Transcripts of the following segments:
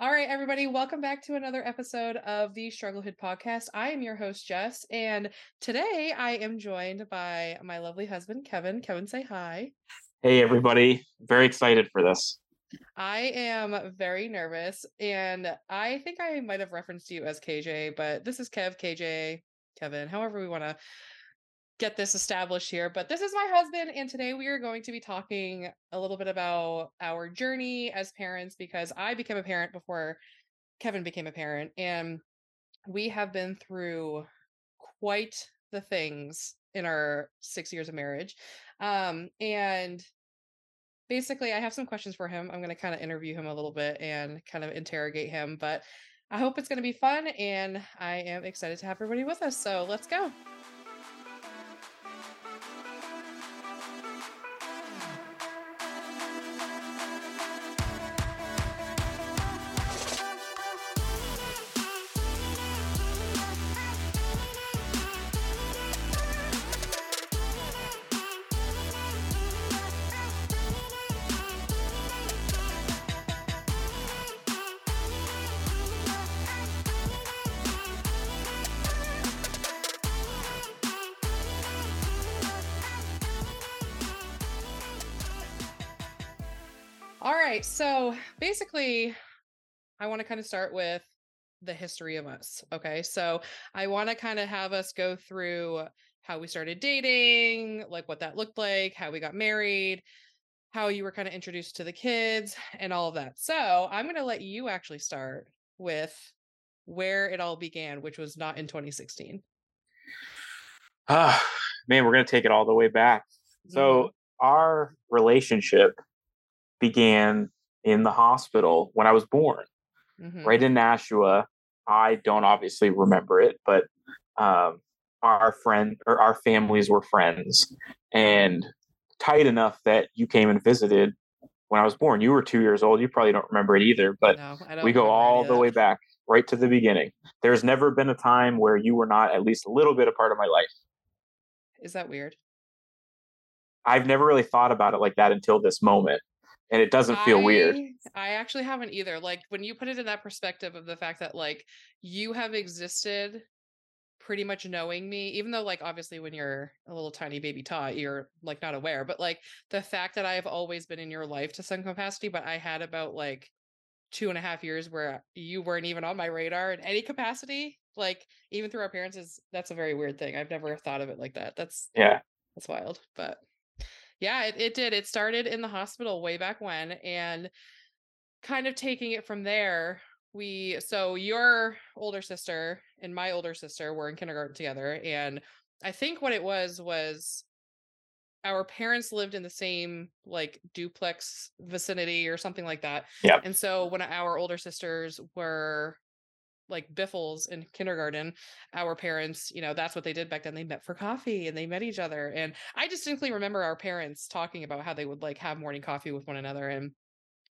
All right, everybody, welcome back to another episode of the Strugglehood podcast. I am your host, Jess, and today I am joined by my lovely husband, Kevin. Kevin, say hi. Hey, everybody. Very excited for this. I am very nervous, and I think I might have referenced you as KJ, but this is Kev, KJ, Kevin, however we want to get this established here. But this is my husband, and today we are going to be talking a little bit about our journey as parents because I became a parent before Kevin became a parent, and we have been through quite the things in our six years of marriage. Um, and basically, I have some questions for him. I'm going to kind of interview him a little bit and kind of interrogate him, but I hope it's going to be fun, and I am excited to have everybody with us. So let's go. Basically, I want to kind of start with the history of us. Okay. So I want to kind of have us go through how we started dating, like what that looked like, how we got married, how you were kind of introduced to the kids, and all of that. So I'm going to let you actually start with where it all began, which was not in 2016. Ah, man, we're going to take it all the way back. So, Mhm. our relationship began in the hospital when I was born, Mhm. right in Nashua. I don't obviously remember it, but um, our friend or our families were friends and tight enough that you came and visited when I was born. You were two years old. You probably don't remember it either, but no, we go all the way back right to the beginning. There's never been a time where you were not at least a little bit a part of my life. Is that weird? I've never really thought about it like that until this moment. And it doesn't feel weird. I- I actually haven't either. Like when you put it in that perspective of the fact that like you have existed pretty much knowing me, even though like obviously when you're a little tiny baby tot, you're like not aware, but like the fact that I've always been in your life to some capacity, but I had about like two and a half years where you weren't even on my radar in any capacity, like even through our parents is that's a very weird thing. I've never thought of it like that. That's Yeah. that's wild. But yeah, it, it did. It started in the hospital way back when. And kind of taking it from there, we so your older sister and my older sister were in kindergarten together. And I think what it was was our parents lived in the same like duplex vicinity or something like that. Yep. And so when our older sisters were like biffles in kindergarten our parents you know that's what they did back then they met for coffee and they met each other and i distinctly remember our parents talking about how they would like have morning coffee with one another and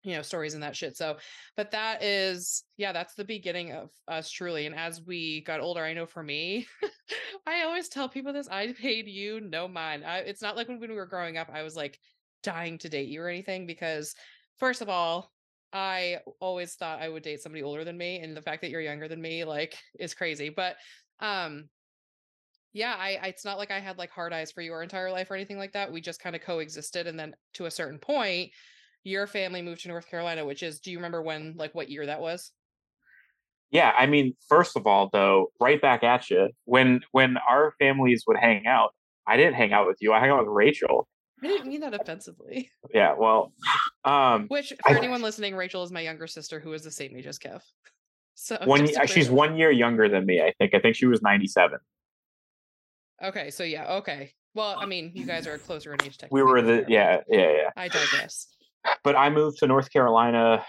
you know stories and that shit so but that is yeah that's the beginning of us truly and as we got older i know for me i always tell people this i paid you no mind. I, it's not like when, when we were growing up i was like dying to date you or anything because first of all I always thought I would date somebody older than me, and the fact that you're younger than me, like, is crazy. But, um, yeah, I, I it's not like I had like hard eyes for your entire life or anything like that. We just kind of coexisted, and then to a certain point, your family moved to North Carolina, which is, do you remember when, like, what year that was? Yeah. I mean, first of all, though, right back at you. When when our families would hang out, I didn't hang out with you. I hung out with Rachel. I didn't mean that offensively. Yeah. Well, um, Which, for I- anyone listening, Rachel is my younger sister who is the same age as Kev. So one just she's one year younger than me. I think. I think she was ninety seven. Okay, so yeah, okay. Well, I mean, you guys are closer in age. We were the yeah yeah yeah. I digress. But I moved to North Carolina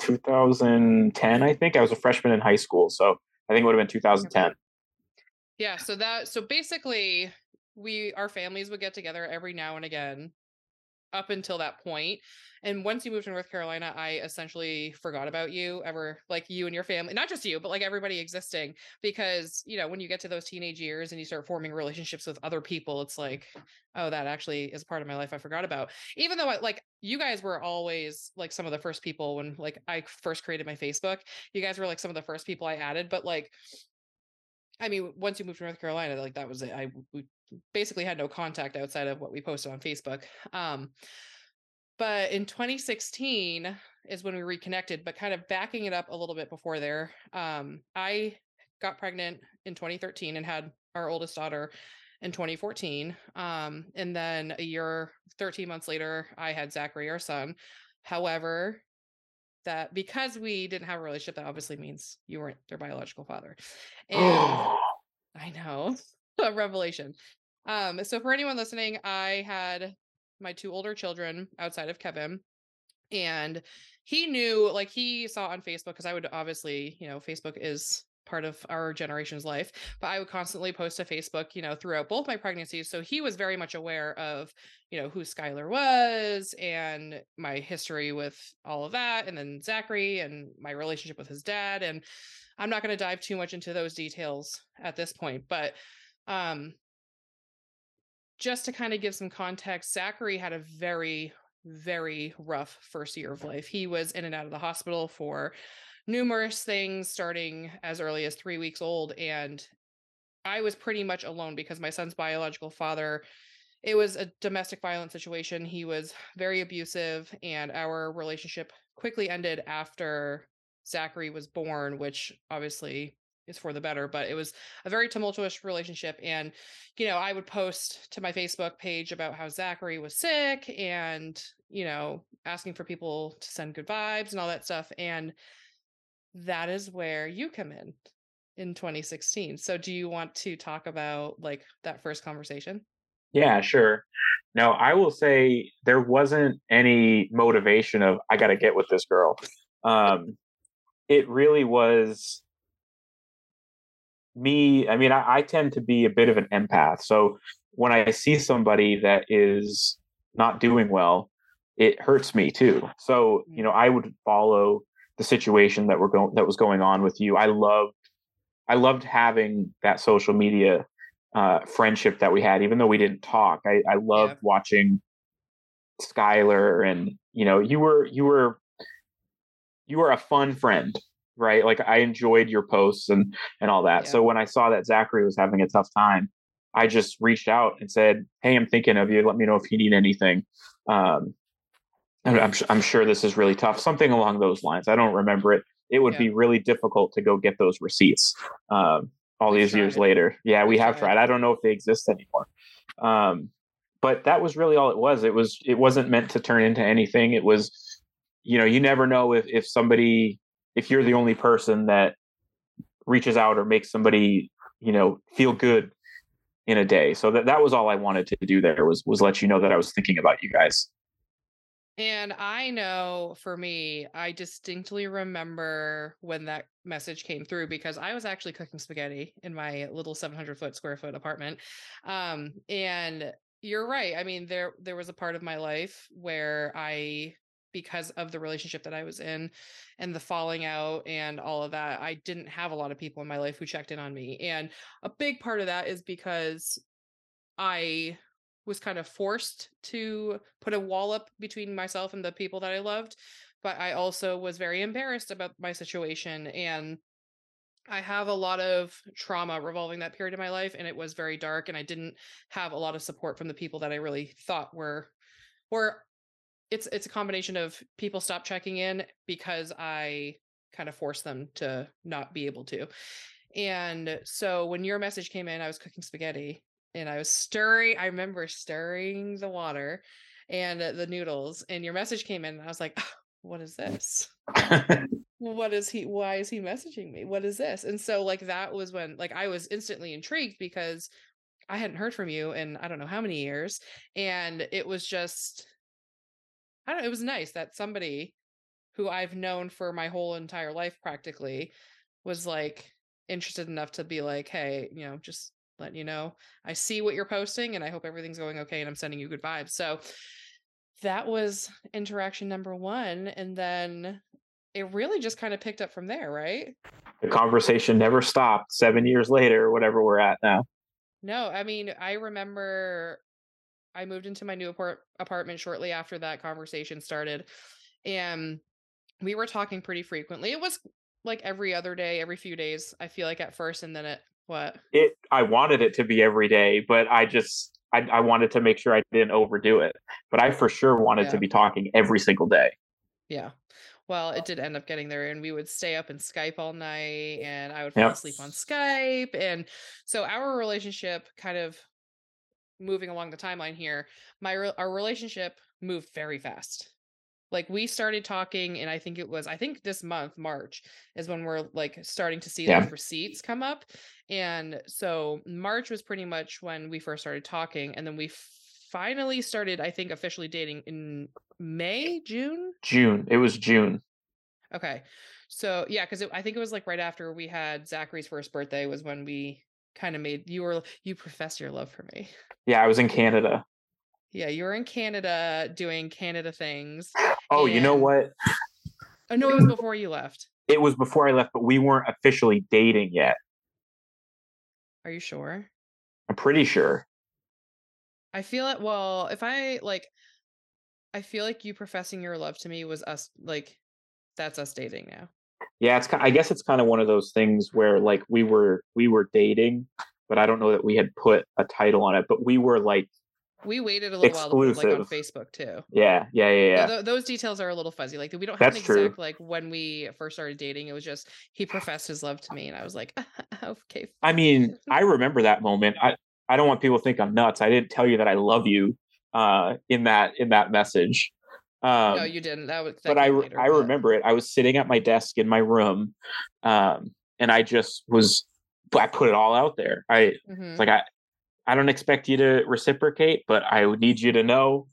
2010, I think. I was a freshman in high school, so I think it would have been 2010. Yeah, so that so basically we our families would get together every now and again up until that point. and once you moved to North Carolina, I essentially forgot about you ever, like you and your family, not just you, but like everybody existing. Because, you know, when you get to those teenage years and you start forming relationships with other people, it's like, oh, that actually is part of my life I forgot about. Even though, I, like, you guys were always like some of the first people when, like, I first created my Facebook, you guys were like some of the first people I added. But, like, I mean, once you moved to North Carolina, like that was it. I we basically had no contact outside of what we posted on Facebook. Um, but in 2016 is when we reconnected, but kind of backing it up a little bit before there. Um, I got pregnant in 2013 and had our oldest daughter in 2014. Um, and then a year, 13 months later, I had Zachary, our son. However, that because we didn't have a relationship, that obviously means you weren't their biological father. And I know a revelation. Um, so for anyone listening, I had my two older children outside of Kevin. And he knew, like, he saw on Facebook, because I would obviously, you know, Facebook is part of our generation's life, but I would constantly post to Facebook, you know, throughout both my pregnancies. So he was very much aware of, you know, who Skylar was and my history with all of that. And then Zachary and my relationship with his dad. And I'm not going to dive too much into those details at this point, but um just to kind of give some context, Zachary had a very, very rough first year of life. He was in and out of the hospital for numerous things, starting as early as three weeks old. And I was pretty much alone because my son's biological father, it was a domestic violence situation. He was very abusive, and our relationship quickly ended after Zachary was born, which obviously is for the better, but it was a very tumultuous relationship. And, you know, I would post to my Facebook page about how Zachary was sick and, you know, asking for people to send good vibes and all that stuff. And that is where you come in in 2016. So do you want to talk about like that first conversation? Yeah, sure. Now, I will say there wasn't any motivation of I got to get with this girl. Um, it really was me, I mean, I, I tend to be a bit of an empath. So when I see somebody that is not doing well, it hurts me too. So, you know, I would follow the situation that we're going that was going on with you. I loved I loved having that social media uh, friendship that we had, even though we didn't talk. I, I loved yeah. watching Skylar and you know, you were you were you were a fun friend right? Like I enjoyed your posts and and all that. Yeah. So when I saw that Zachary was having a tough time, I just reached out and said, "Hey, I'm thinking of you. Let me know if you need anything." Um, I'm I'm sure this is really tough. Something along those lines. I don't remember it. It would yeah. be really difficult to go get those receipts um, all we these years it. later. Yeah, we, we have tried. tried. I don't know if they exist anymore. Um, but that was really all it was. It was it wasn't meant to turn into anything. It was, you know, you never know if if somebody if you're the only person that reaches out or makes somebody you know feel good in a day. So that that was all i wanted to do there was was let you know that i was thinking about you guys. And i know for me i distinctly remember when that message came through because i was actually cooking spaghetti in my little 700 foot square foot apartment. Um and you're right. I mean there there was a part of my life where i because of the relationship that I was in and the falling out and all of that, I didn't have a lot of people in my life who checked in on me. And a big part of that is because I was kind of forced to put a wall up between myself and the people that I loved. But I also was very embarrassed about my situation. And I have a lot of trauma revolving that period of my life. And it was very dark. And I didn't have a lot of support from the people that I really thought were were it's it's a combination of people stop checking in because I kind of forced them to not be able to. And so when your message came in, I was cooking spaghetti and I was stirring. I remember stirring the water and the noodles. And your message came in, and I was like, oh, "What is this? what is he? Why is he messaging me? What is this?" And so like that was when like I was instantly intrigued because I hadn't heard from you in I don't know how many years, and it was just I don't it was nice that somebody who I've known for my whole entire life practically was like interested enough to be like, hey, you know, just letting you know, I see what you're posting and I hope everything's going okay and I'm sending you good vibes. So that was interaction number one. And then it really just kind of picked up from there, right? The conversation never stopped seven years later, whatever we're at now. No, I mean, I remember I moved into my new apart- apartment shortly after that conversation started. And we were talking pretty frequently. It was like every other day, every few days, I feel like at first. And then it, what? It, I wanted it to be every day, but I just, I, I wanted to make sure I didn't overdo it. But I for sure wanted Yeah. to be talking every single day. Yeah. Well, it did end up getting there, and we would stay up and Skype all night, and I would fall Yep. asleep on Skype. And so our relationship kind of moving along the timeline here, my our relationship moved very fast. Like we started talking, and I think it was I think this month, March, is when we're like starting to see Yeah. those receipts come up. And so March was pretty much when we first started talking, and then we finally started, I think, officially dating in May, June. June. It was June. Okay. So yeah, because I think it was like right after we had Zachary's first birthday was when we kind of made you were you profess your love for me. Yeah, I was in Canada. Yeah, you were in Canada doing Canada things. Oh, you know what? Oh no, it was before you left. It was before I left, but we weren't officially dating yet. Are you sure? I'm pretty sure. I feel it. Well, if I like, I feel like you professing your love to me was us. Like, that's us dating now. Yeah, it's. I guess it's kind of one of those things where like we were we were dating, but I don't know that we had put a title on it. But we were like, We waited a little while, to put, like on Facebook too. yeah, yeah, yeah, yeah. tho- those details are a little fuzzy. Like we don't have That's an true. exact like when we first started dating. It was just he professed his love to me, and I was like, okay. I mean, I remember that moment. I I don't want people to think I'm nuts. I didn't tell you that I love you uh, in that in that message. Um, no, you didn't. That was. That but I later, I but- remember it. I was sitting at my desk in my room, um, and I just was. I put it all out there. I Mhm. It's like I I don't expect you to reciprocate, but I would need you to know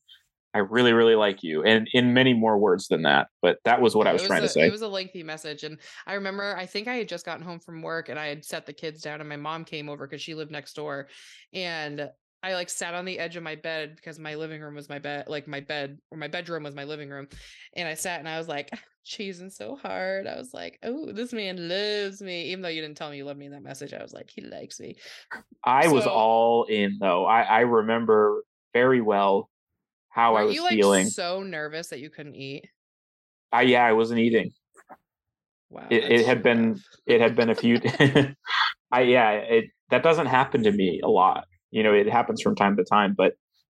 I really, really like you. And in many more words than that. But that was what I Yeah, was trying a, to say. It was a lengthy message, and I remember. I think I had just gotten home from work, and I had set the kids down, and my mom came over because she lived next door, and I like sat on the edge of my bed because my living room was my bed, like my bed or my bedroom was my living room, and I sat and I was like cheesing so hard. I was like, "Oh, this man loves me," even though you didn't tell me you loved me in that message. I was like, "He likes me." I was all in though. I, I remember very well how I was you like feeling. so nervous that you couldn't eat? I yeah, I wasn't eating. Wow, It- it had been- It had been a few I yeah, it that doesn't happen to me a lot. You know, it happens from time to time, but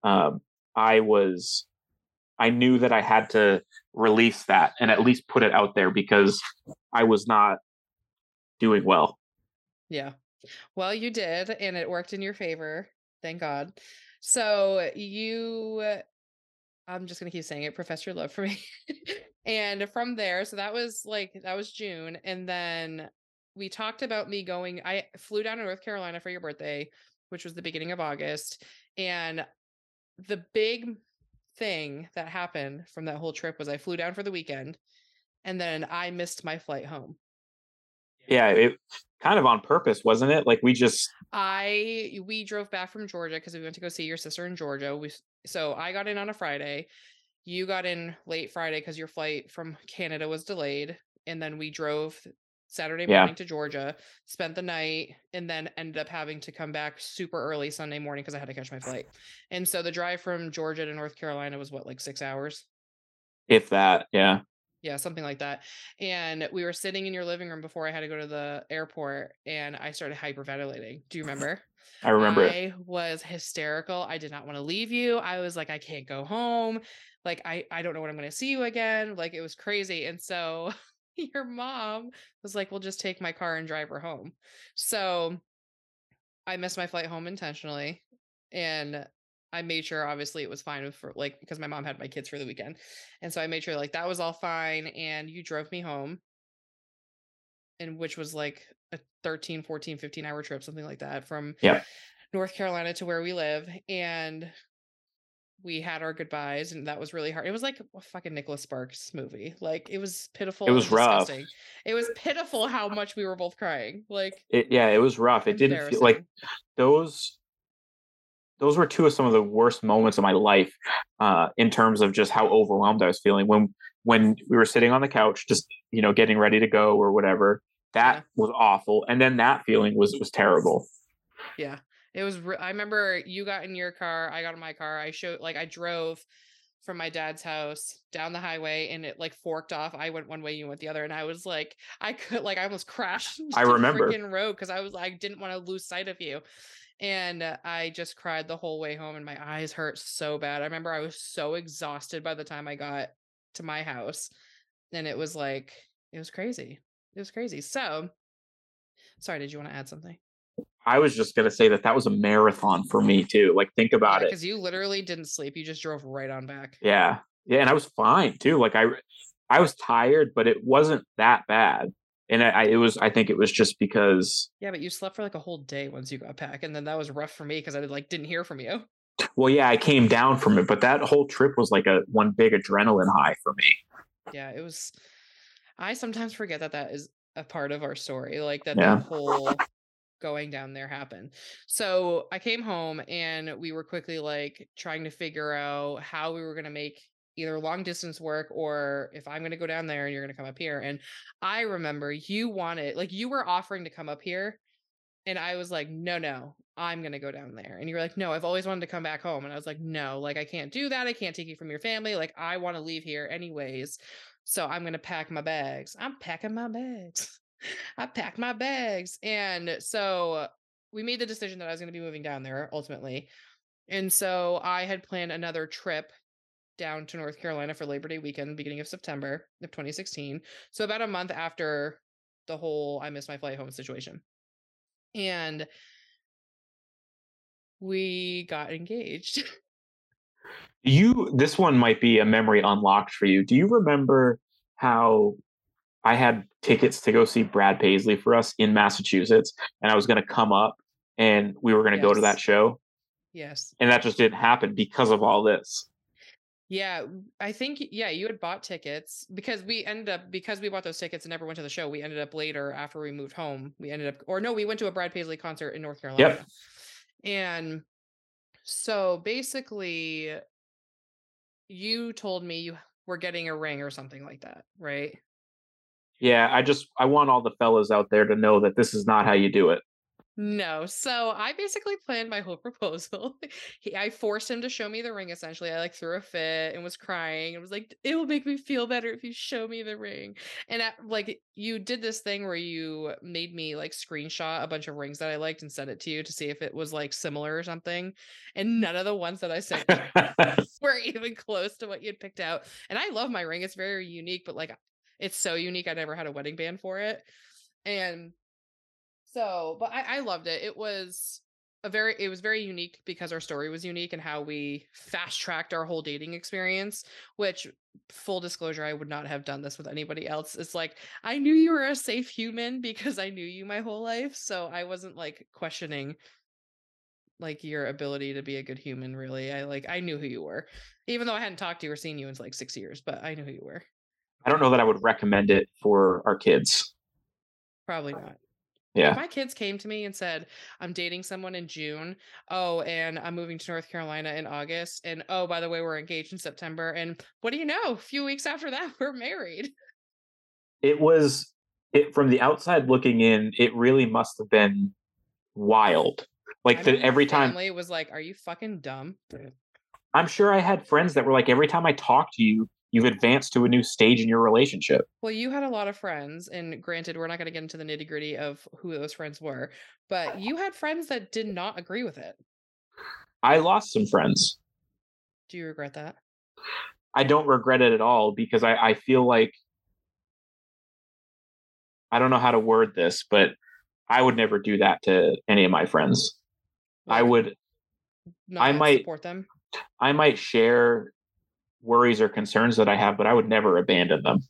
um I was I knew that I had to release that and at least put it out there because I was not doing well. Yeah. Well, you did, and it worked in your favor. Thank God. So you, uh, I'm just gonna keep saying it, profess your love for me. and from there, so that was like that was June, and then we talked about me going. I flew down to North Carolina for your birthday, which was the beginning of August, and the big thing that happened from that whole trip was I flew down for the weekend, and then I missed my flight home. Yeah, it kind of on purpose, wasn't it? Like we just I we drove back from Georgia because we went to go see your sister in Georgia. We so I got in on a Friday. You got in late Friday because your flight from Canada was delayed, and then we drove Saturday Yeah. morning to Georgia, spent the night, and then ended up having to come back super early Sunday morning because I had to catch my flight. And so the drive from Georgia to North Carolina was what like six hours. if that, yeah. Yeah, something like that. And we were sitting in your living room before I had to go to the airport, and I started hyperventilating. Do you remember? I remember it. I was hysterical. I did not want to leave you. I was like, I can't go home. Like, I, I don't know when I'm going to see you again. Like, it was crazy. And so your mom was like, "We'll just take my car and drive her home. So I missed my flight home intentionally. And I made sure, obviously, it was fine with, for like, because my mom had my kids for the weekend. And so I made sure, like, that was all fine. And you drove me home. And which was like a 13, 14, 15 hour trip, something like that from Yeah. North Carolina to where we live. And we had our goodbyes, and that was really hard. It was like a fucking Nicholas Sparks movie. Like it was pitiful. It was rough. disgusting. It was pitiful how much we were both crying. Like It yeah, it was rough. It didn't feel like those those were two of some of the worst moments of my life uh, in terms of just how overwhelmed I was feeling when when we were sitting on the couch, just you know, getting ready to go or whatever. That Yeah. was awful, and then that feeling was was terrible. Yeah. It was re- I remember you got in your car, I got in my car. I showed like I drove from my dad's house down the highway and it like forked off. I went one way, you went the other and I was like I could like I almost crashed I remember. freaking road cuz I was I didn't want to lose sight of you. And uh, I just cried the whole way home and my eyes hurt so bad. I remember I was so exhausted by the time I got to my house and it was like it was crazy. It was crazy. So, sorry, did you want to add something? I was just gonna say that that was a marathon for me too. Like think about it. because you literally didn't sleep. You just drove right on back. Yeah, yeah, and I was fine too. Like I, I was tired, but it wasn't that bad. And I, I it was. I think it was just because. Yeah, but you slept for like a whole day once you got back, and then that was rough for me because I like didn't hear from you. Well, yeah, I came down from it, but that whole trip was like a one big adrenaline high for me. Yeah, it was. I sometimes forget that that is a part of our story, like that Yeah. that whole going down there happen. So I came home and we were quickly like trying to figure out how we were going to make either long distance work or if I'm going to go down there and you're going to come up here. And I remember you wanted, like, you were offering to come up here. And I was like, no, no, I'm going to go down there. And you were like, no, I've always wanted to come back home. And I was like, no, like, I can't do that. I can't take you from your family. Like, I want to leave here anyways. So I'm going to pack my bags. I'm packing my bags. I packed my bags. And so we made the decision that I was going to be moving down there ultimately. And so I had planned another trip down to North Carolina for Labor Day weekend, beginning of September of 2016. So about a month after the whole I missed my flight home situation. And we got engaged. You, this one might be a memory unlocked for you. Do you remember how I had tickets to go see Brad Paisley for us in Massachusetts, and I was going to come up, and we were going to go to that show, yes. and that just didn't happen because of all this. Yeah, I think yeah, you had bought tickets because we ended up because we bought those tickets and never went to the show. We ended up later after we moved home. We ended up or no, we went to a Brad Paisley concert in North Carolina. Yep. And so basically you told me you were getting a ring or something like that, right? Yeah, I just I want all the fellas out there to know that this is not how you do it. No. So I basically planned my whole proposal. he, I forced him to show me the ring essentially. I like threw a fit and was crying and was like, it will make me feel better if you show me the ring. And at, like you did this thing where you made me like screenshot a bunch of rings that I liked and sent it to you to see if it was like similar or something. And none of the ones that I sent were even close to what you'd picked out. And I love my ring. It's very unique, but like it's so unique. I never had a wedding band for it. And so, but I, I loved it. It was a very, it was very unique because our story was unique and how we fast tracked our whole dating experience, which full disclosure, I would not have done this with anybody else. It's like, I knew you were a safe human because I knew you my whole life. So I wasn't like questioning like your ability to be a good human really i like i knew who you were even though i hadn't talked to you or seen you in like six years but i knew who you were I don't know that I would recommend it for our kids. probably uh, not Yeah. if my kids came to me and said i'm dating someone in june oh and i'm moving to north carolina in august and oh by the way we're engaged in september and what do you know a few weeks after that we're married It was it from the outside looking in, it really must have been wild. Like that every time family was like are you fucking dumb I'm sure I had friends that were like, every time I talk to you, you've advanced to a new stage in your relationship. Well, you had a lot of friends, and granted, we're not going to get into the nitty gritty of who those friends were, but you had friends that did not agree with it. I lost some friends. Do you regret that? I don't regret it at all because I, I feel like I don't know how to word this, but I would never do that to any of my friends. I would not might- support them. I might share worries or concerns that I have, but I would never abandon them.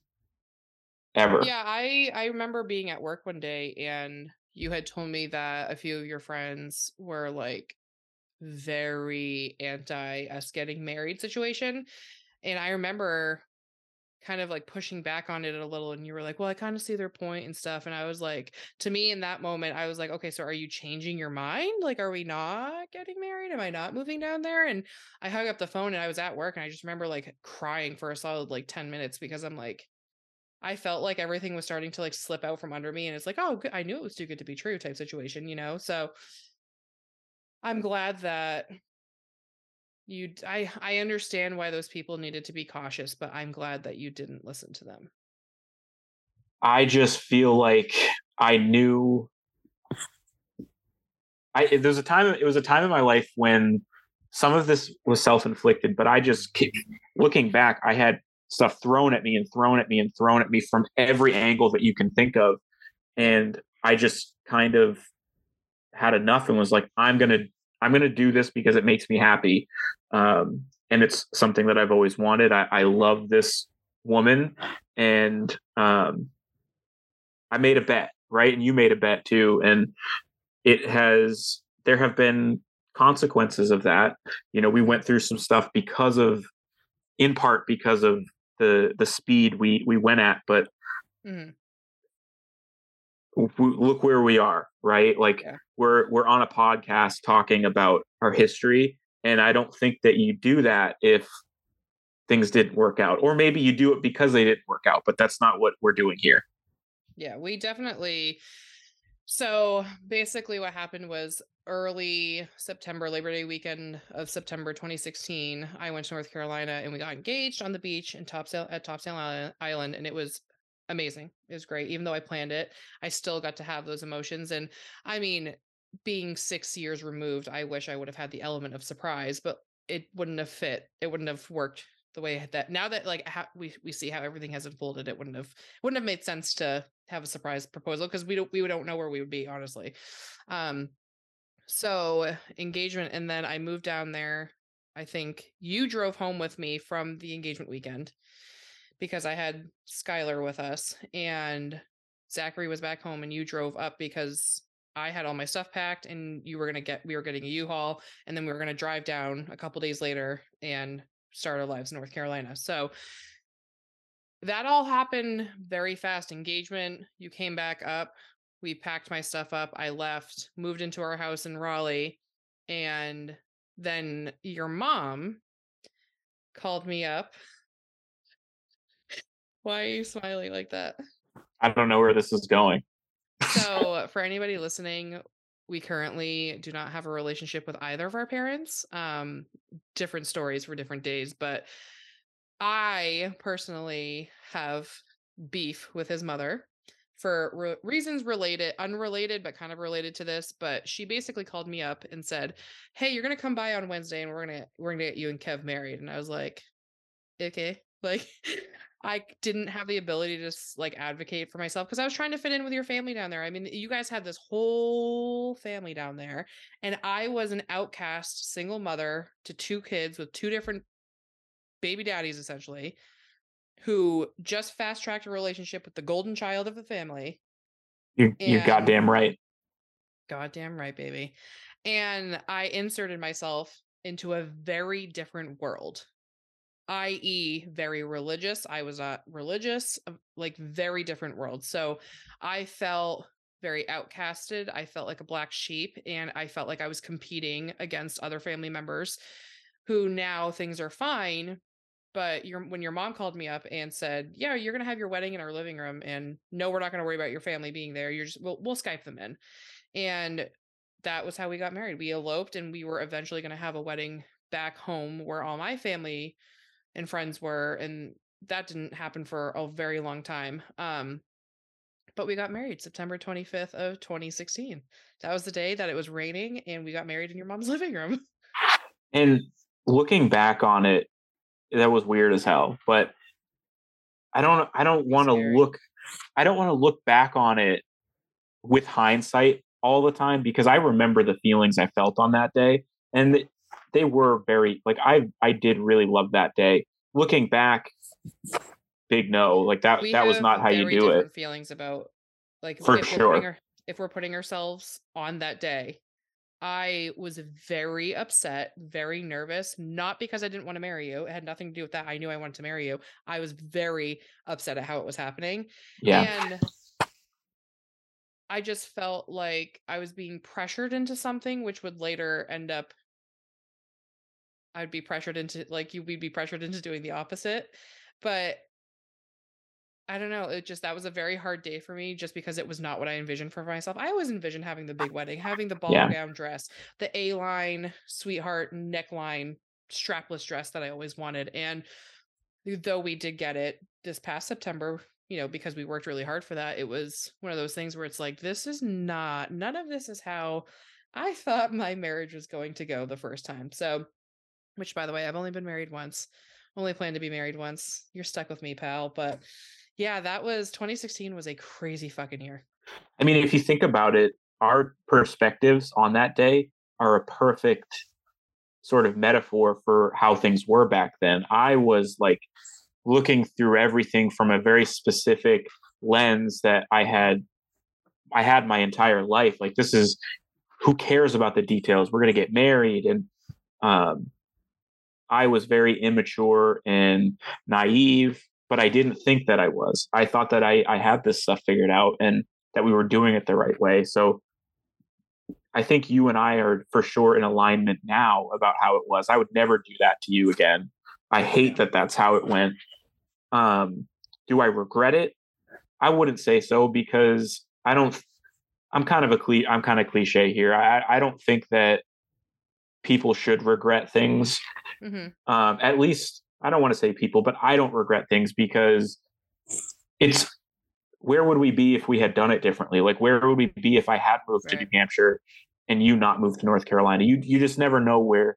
Ever. Yeah, I I remember being at work one day, and you had told me that a few of your friends were like very anti us getting married situation, and I remember kind of like pushing back on it a little and you were like well i kind of see their point and stuff and i was like to me in that moment i was like okay so are you changing your mind? Like are we not getting married? Am i not moving down there? And i hung up the phone and i was at work and i just remember like crying for a solid like 10 minutes because i'm like i felt like everything was starting to like slip out from under me and it's like oh i knew it was too good to be true type situation you know? So i'm glad that you i i understand why those people needed to be cautious but i'm glad that you didn't listen to them. I just feel like i knew i there was a time it was a time in my life when some of this was self-inflicted but i just looking back i had stuff thrown at me and thrown at me and thrown at me from every angle that you can think of and i just kind of had enough and was like i'm going to I'm going to do this because it makes me happy. Um, and it's something that I've always wanted. I, I love this woman, and um, I made a bet, right? And you made a bet too, and it has. There have been consequences of that. You know, we went through some stuff because of, in part because of the the speed we we went at, but. Mm-hmm look where we are right like yeah. we're we're on a podcast talking about our history and I don't think that you do that if things didn't work out. Or maybe you do it because they didn't work out, but that's not what we're doing here. Yeah, we definitely. So basically, what happened was early September, Labor Day weekend of September 2016. I went to North Carolina and we got engaged on the beach in Topsail at Topsail Island, and it was amazing. It was great. Even though I planned it, I still got to have those emotions. And I mean, being six years removed, I wish I would have had the element of surprise, but it wouldn't have fit. It wouldn't have worked the way that now that like we we see how everything has unfolded, it wouldn't have wouldn't have made sense to have a surprise proposal because we don't we don't know where we would be honestly. Um, so engagement, and then I moved down there. I think you drove home with me from the engagement weekend because I had Skylar with us and Zachary was back home and you drove up because I had all my stuff packed and you were going to get, we were getting a U-Haul and then we were going to drive down a couple days later and start our lives in North Carolina. So that all happened very fast. Engagement, you came back up. We packed my stuff up. I left, moved into our house in Raleigh. And then your mom called me up. Why are you smiling like that? I don't know where this is going. So, for anybody listening, we currently do not have a relationship with either of our parents. Um, different stories for different days, but I personally have beef with his mother for re- reasons related, unrelated, but kind of related to this. But she basically called me up and said, "Hey, you're gonna come by on Wednesday, and we're gonna we're gonna get you and Kev married." And I was like, "Okay." Like, I didn't have the ability to just like advocate for myself because I was trying to fit in with your family down there. I mean, you guys had this whole family down there, and I was an outcast single mother to two kids with two different baby daddies, essentially, who just fast tracked a relationship with the golden child of the family. You, you're goddamn right. Goddamn right, baby. And I inserted myself into a very different world i.e., very religious. I was a religious, uh, like very different world. So I felt very outcasted. I felt like a black sheep, and I felt like I was competing against other family members who now things are fine. But your when your mom called me up and said, "Yeah, you're gonna have your wedding in our living room, and no, we're not gonna worry about your family being there. You're just we'll we'll Skype them in," and that was how we got married. We eloped, and we were eventually gonna have a wedding back home where all my family and friends were and that didn't happen for a very long time um but we got married September 25th of 2016 that was the day that it was raining and we got married in your mom's living room. And looking back on it that was weird as hell but i don't i don't want to look i don't want to look back on it with hindsight all the time because i remember the feelings i felt on that day and they were very like I I did really love that day. Looking back, big no, like that we that was not how you do it. Feelings about like for if sure. We're our, if we're putting ourselves on that day, I was very upset, very nervous, not because I didn't want to marry you. It had nothing to do with that. I knew I wanted to marry you. I was very upset at how it was happening. Yeah. And I just felt like I was being pressured into something which would later end up I'd be pressured into like you would be pressured into doing the opposite. But I don't know. It just that was a very hard day for me just because it was not what I envisioned for myself. I always envisioned having the big wedding, having the ball Yeah. gown dress, the A line sweetheart neckline strapless dress that I always wanted. And though we did get it this past September, you know, because we worked really hard for that, it was one of those things where it's like, this is not, none of this is how I thought my marriage was going to go the first time. So, which by the way, I've only been married once, only plan to be married once. You're stuck with me, pal. But yeah, that was 2016 was a crazy fucking year. I mean, if you think about it, our perspectives on that day are a perfect sort of metaphor for how things were back then. I was like looking through everything from a very specific lens that I had I had my entire life. Like this is who cares about the details? We're going to get married and um I was very immature and naive, but I didn't think that I was. I thought that I I had this stuff figured out and that we were doing it the right way. So I think you and I are for sure in alignment now about how it was. I would never do that to you again. I hate that that's how it went. Um, do I regret it? I wouldn't say so because I don't. I'm kind of a cli- I'm kind of cliche here. I I don't think that people should regret things. hmm Um, at least I don't want to say people, but I don't regret things because it's where would we be if we had done it differently? Like where would we be if I had moved to New Hampshire and you not moved to North Carolina? You you just never know where.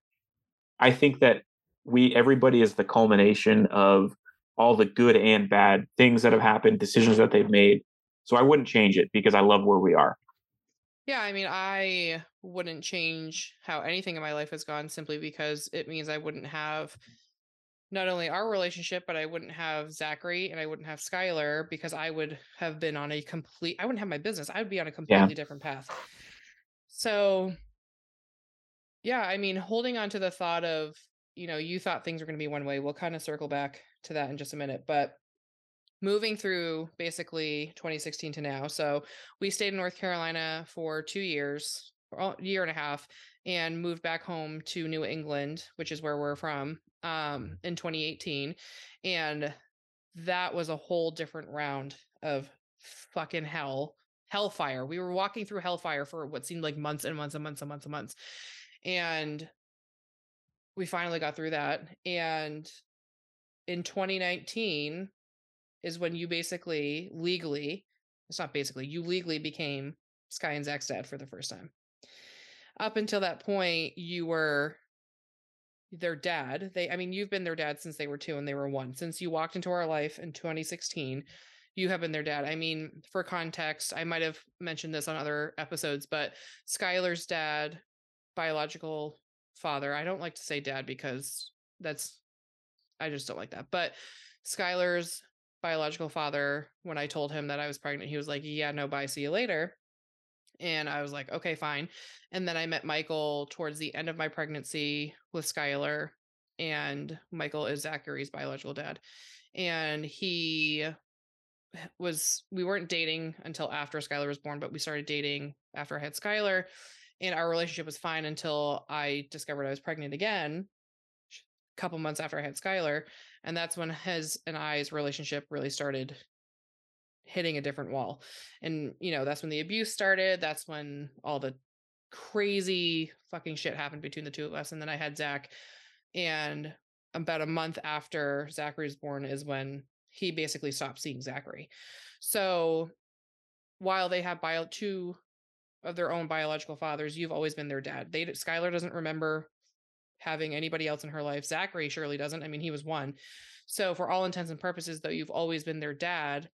I think that we everybody is the culmination of all the good and bad things that have happened, decisions that they've made. So I wouldn't change it because I love where we are. Yeah, I mean, I wouldn't change how anything in my life has gone simply because it means I wouldn't have not only our relationship, but I wouldn't have Zachary and I wouldn't have Skylar because I would have been on a complete, I wouldn't have my business. I would be on a completely different path. So, yeah, I mean, holding on to the thought of, you know, you thought things were going to be one way. We'll kind of circle back to that in just a minute. But moving through basically 2016 to now. So we stayed in North Carolina for two years, a year and a half, and moved back home to New England, which is where we're from, um, in 2018. And that was a whole different round of fucking hell, hellfire. We were walking through hellfire for what seemed like months and months and months and months and months. And we finally got through that. And in 2019 is when you basically legally, it's not basically, you legally became Sky and Zach's dad for the first time. Up until that point, you were their dad. They, I mean, you've been their dad since they were two and they were one. Since you walked into our life in 2016, you have been their dad. I mean, for context, I might have mentioned this on other episodes, but Skylar's dad, biological father, I don't like to say dad because that's, I just don't like that. But Skylar's biological father, when I told him that I was pregnant, he was like, Yeah, no, bye, see you later. And I was like, Okay, fine. And then I met Michael towards the end of my pregnancy with Skylar, and Michael is Zachary's biological dad. And he was, we weren't dating until after Skylar was born, but we started dating after I had Skylar. And our relationship was fine until I discovered I was pregnant again couple months after I had Skylar. And that's when his and I's relationship really started hitting a different wall. And, you know, that's when the abuse started. That's when all the crazy fucking shit happened between the two of us. And then I had Zach. And about a month after Zachary was born is when he basically stopped seeing Zachary. So while they have bio two of their own biological fathers, you've always been their dad. They Skylar doesn't remember having anybody else in her life. Zachary surely doesn't. I mean, he was one. So for all intents and purposes, though you've always been their dad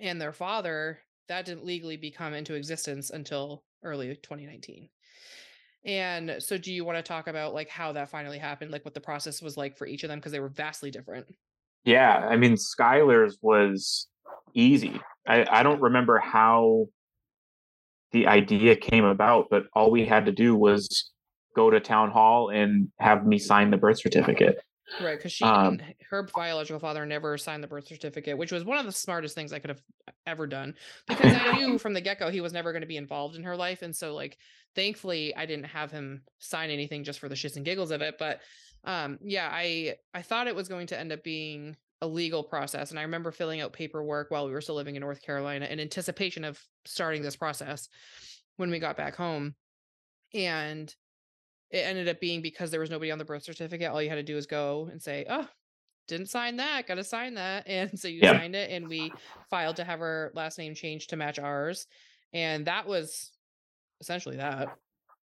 and their father, that didn't legally become into existence until early 2019. And so do you want to talk about like how that finally happened, like what the process was like for each of them because they were vastly different? Yeah, I mean Skylar's was easy. I, I don't remember how the idea came about, but all we had to do was go to town hall and have me sign the birth certificate. Right, because she, Um, her biological father never signed the birth certificate, which was one of the smartest things I could have ever done. Because I knew from the get go he was never going to be involved in her life, and so like, thankfully, I didn't have him sign anything just for the shits and giggles of it. But, um, yeah, I I thought it was going to end up being a legal process, and I remember filling out paperwork while we were still living in North Carolina in anticipation of starting this process when we got back home, and it ended up being because there was nobody on the birth certificate. All you had to do is go and say, "Oh, didn't sign that. Got to sign that." And so you Yeah. signed it, and we filed to have her last name changed to match ours. And that was essentially that.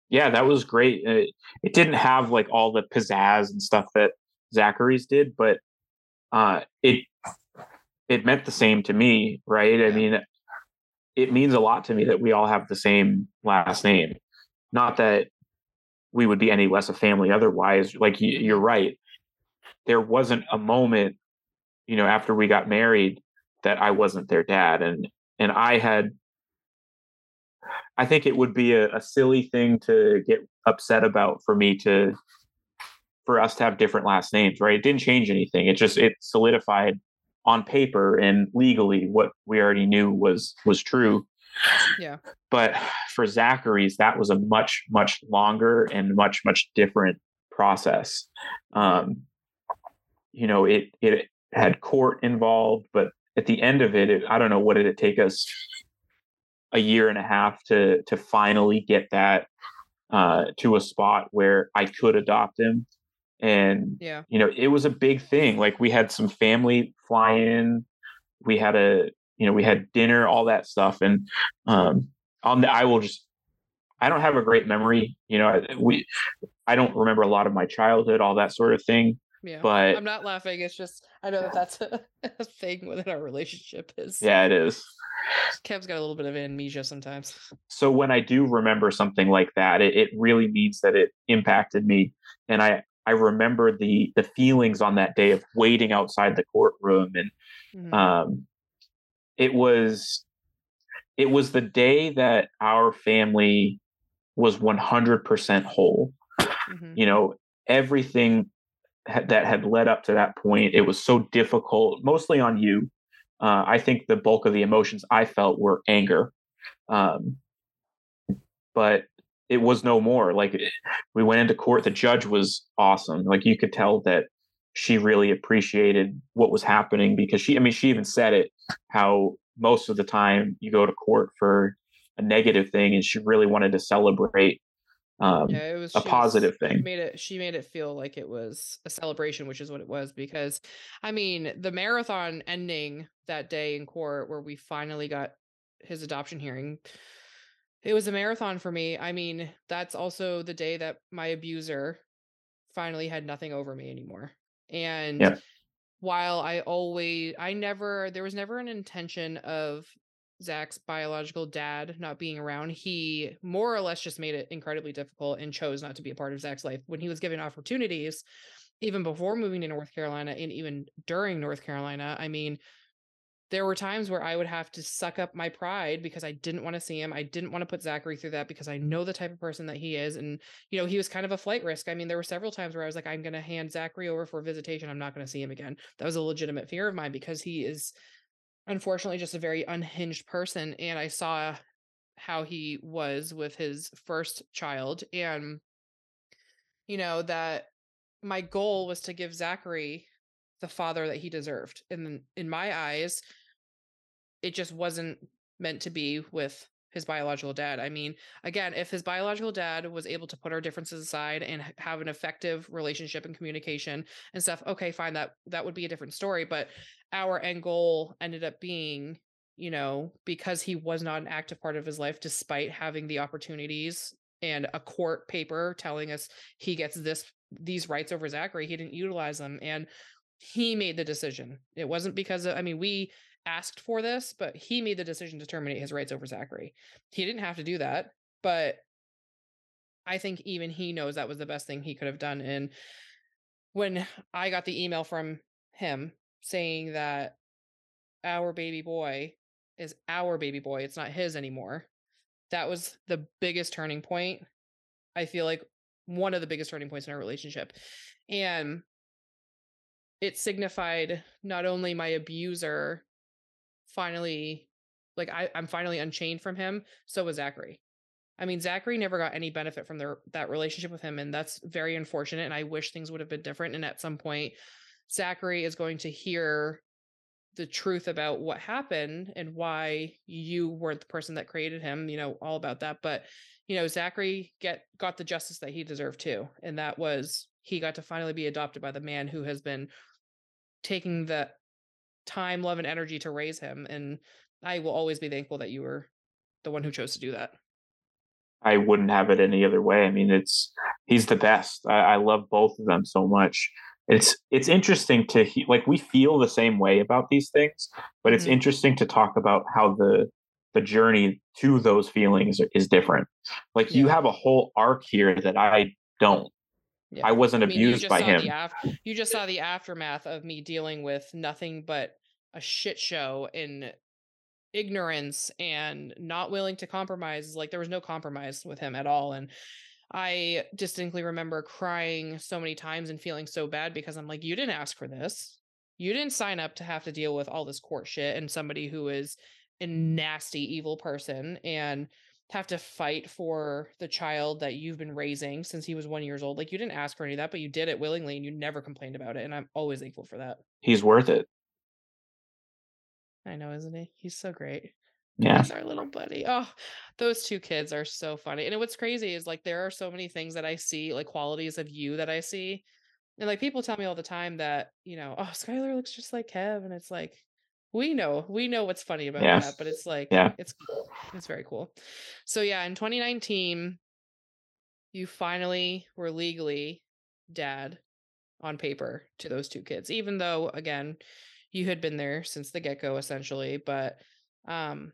yeah, that was great. It, it didn't have like all the pizzazz and stuff that Zachary's did, but uh, it it meant the same to me, right? I mean, it means a lot to me that we all have the same last name. Not that we would be any less a family otherwise. Like you're right, there wasn't a moment, you know, after we got married that I wasn't their dad, and and I had I think it would be a, a silly thing to get upset about for me to for us to have different last names, right? It didn't change anything. It just it solidified on paper and legally what we already knew was was true. Yeah. But for Zachary's, that was a much, much longer and much, much different process. Um, you know, it it had court involved, but at the end of it, it I don't know what did it take us a year and a half to to finally get that uh, to a spot where I could adopt him, and Yeah. you know it was a big thing. Like we had some family fly in, we had a you know we had dinner, all that stuff, and um, on the I will just I don't have a great memory. You know, I- we I don't remember a lot of my childhood, all that sort of thing. Yeah. But I'm not laughing. It's just I know that that's a, a thing within our relationship. Is yeah, it is. Kev's got a little bit of amnesia sometimes. so when I do remember something like that, it, it really means that it impacted me, and I I remember the the feelings on that day of waiting outside the courtroom, and Mhm. um, it was it was the day that our family was 100% whole. Mhm. You know, everything that had led up to that point, it was so difficult, mostly on you. Uh, I think the bulk of the emotions I felt were anger. Um, but it was no more. Like we went into court, the judge was awesome. Like you could tell that she really appreciated what was happening because she, I mean, she even said it how most of the time you go to court for a negative thing, and she really wanted to celebrate um, yeah, it was a she was- positive thing. made it she made it feel like it was a celebration which is what it was because i mean the marathon ending that day in court where we finally got his adoption hearing it was a marathon for me i mean that's also the day that my abuser finally had nothing over me anymore and Yeah. While i always i never there was never an intention of Zach's biological dad not being around, he more or less just made it incredibly difficult and chose not to be a part of Zach's life when he was given opportunities, even before moving to North Carolina and even during North Carolina. I mean, there were times where I would have to suck up my pride because I didn't want to see him. I didn't want to put Zachary through that because I know the type of person that he is. And, you know, he was kind of a flight risk. I mean, there were several times where I was like, I'm going to hand Zachary over for visitation. I'm not going to see him again. That was a legitimate fear of mine because he is unfortunately just a very unhinged person and i saw how he was with his first child and you know that my goal was to give zachary the father that he deserved and in my eyes it just wasn't meant to be with his biological dad. I mean, again, if his biological dad was able to put our differences aside and have an effective relationship and communication and stuff, okay, fine, that that would be a different story, but our end goal ended up being, you know, because he was not an active part of his life despite having the opportunities and a court paper telling us he gets this these rights over Zachary, he didn't utilize them and he made the decision. It wasn't because of, I mean, we asked for this, but he made the decision to terminate his rights over Zachary. He didn't have to do that, but I think even he knows that was the best thing he could have done. And when I got the email from him saying that our baby boy is our baby boy, it's not his anymore, that was the biggest turning point. I feel like one of the biggest turning points in our relationship. And it signified not only my abuser finally like I, I'm finally unchained from him, so was Zachary. I mean, Zachary never got any benefit from their that relationship with him, and that's very unfortunate. And I wish things would have been different. And at some point, Zachary is going to hear the truth about what happened and why you weren't the person that created him. You know, all about that. But you know, Zachary get got the justice that he deserved too, and that was he got to finally be adopted by the man who has been taking the time, love, and energy to raise him. And I will always be thankful that you were the one who chose to do that. I wouldn't have it any other way. I mean, it's he's the best. I, I love both of them so much. It's it's interesting to he, like we feel the same way about these things, but it's mm-hmm. interesting to talk about how the the journey to those feelings is different. Like yeah. you have a whole arc here that I don't. Yeah. I wasn't I mean, abused by him. Af- you just saw the aftermath of me dealing with nothing but a shit show in ignorance and not willing to compromise. Like there was no compromise with him at all. And I distinctly remember crying so many times and feeling so bad because I'm like, you didn't ask for this. You didn't sign up to have to deal with all this court shit and somebody who is a nasty, evil person and have to fight for the child that you've been raising since he was one years old. Like you didn't ask for any of that, but you did it willingly and you never complained about it. And I'm always thankful for that. He's worth it. I know, isn't he? He's so great. Yeah. He's our little buddy. Oh, those two kids are so funny. And what's crazy is like there are so many things that I see, like qualities of you that I see. And like people tell me all the time that, you know, oh, Skylar looks just like Kev. And it's like, we know, we know what's funny about yeah. that, but it's like, yeah, it's cool. It's very cool. So yeah, in 2019, you finally were legally dad on paper to those two kids, even though again, you had been there since the get-go essentially, but um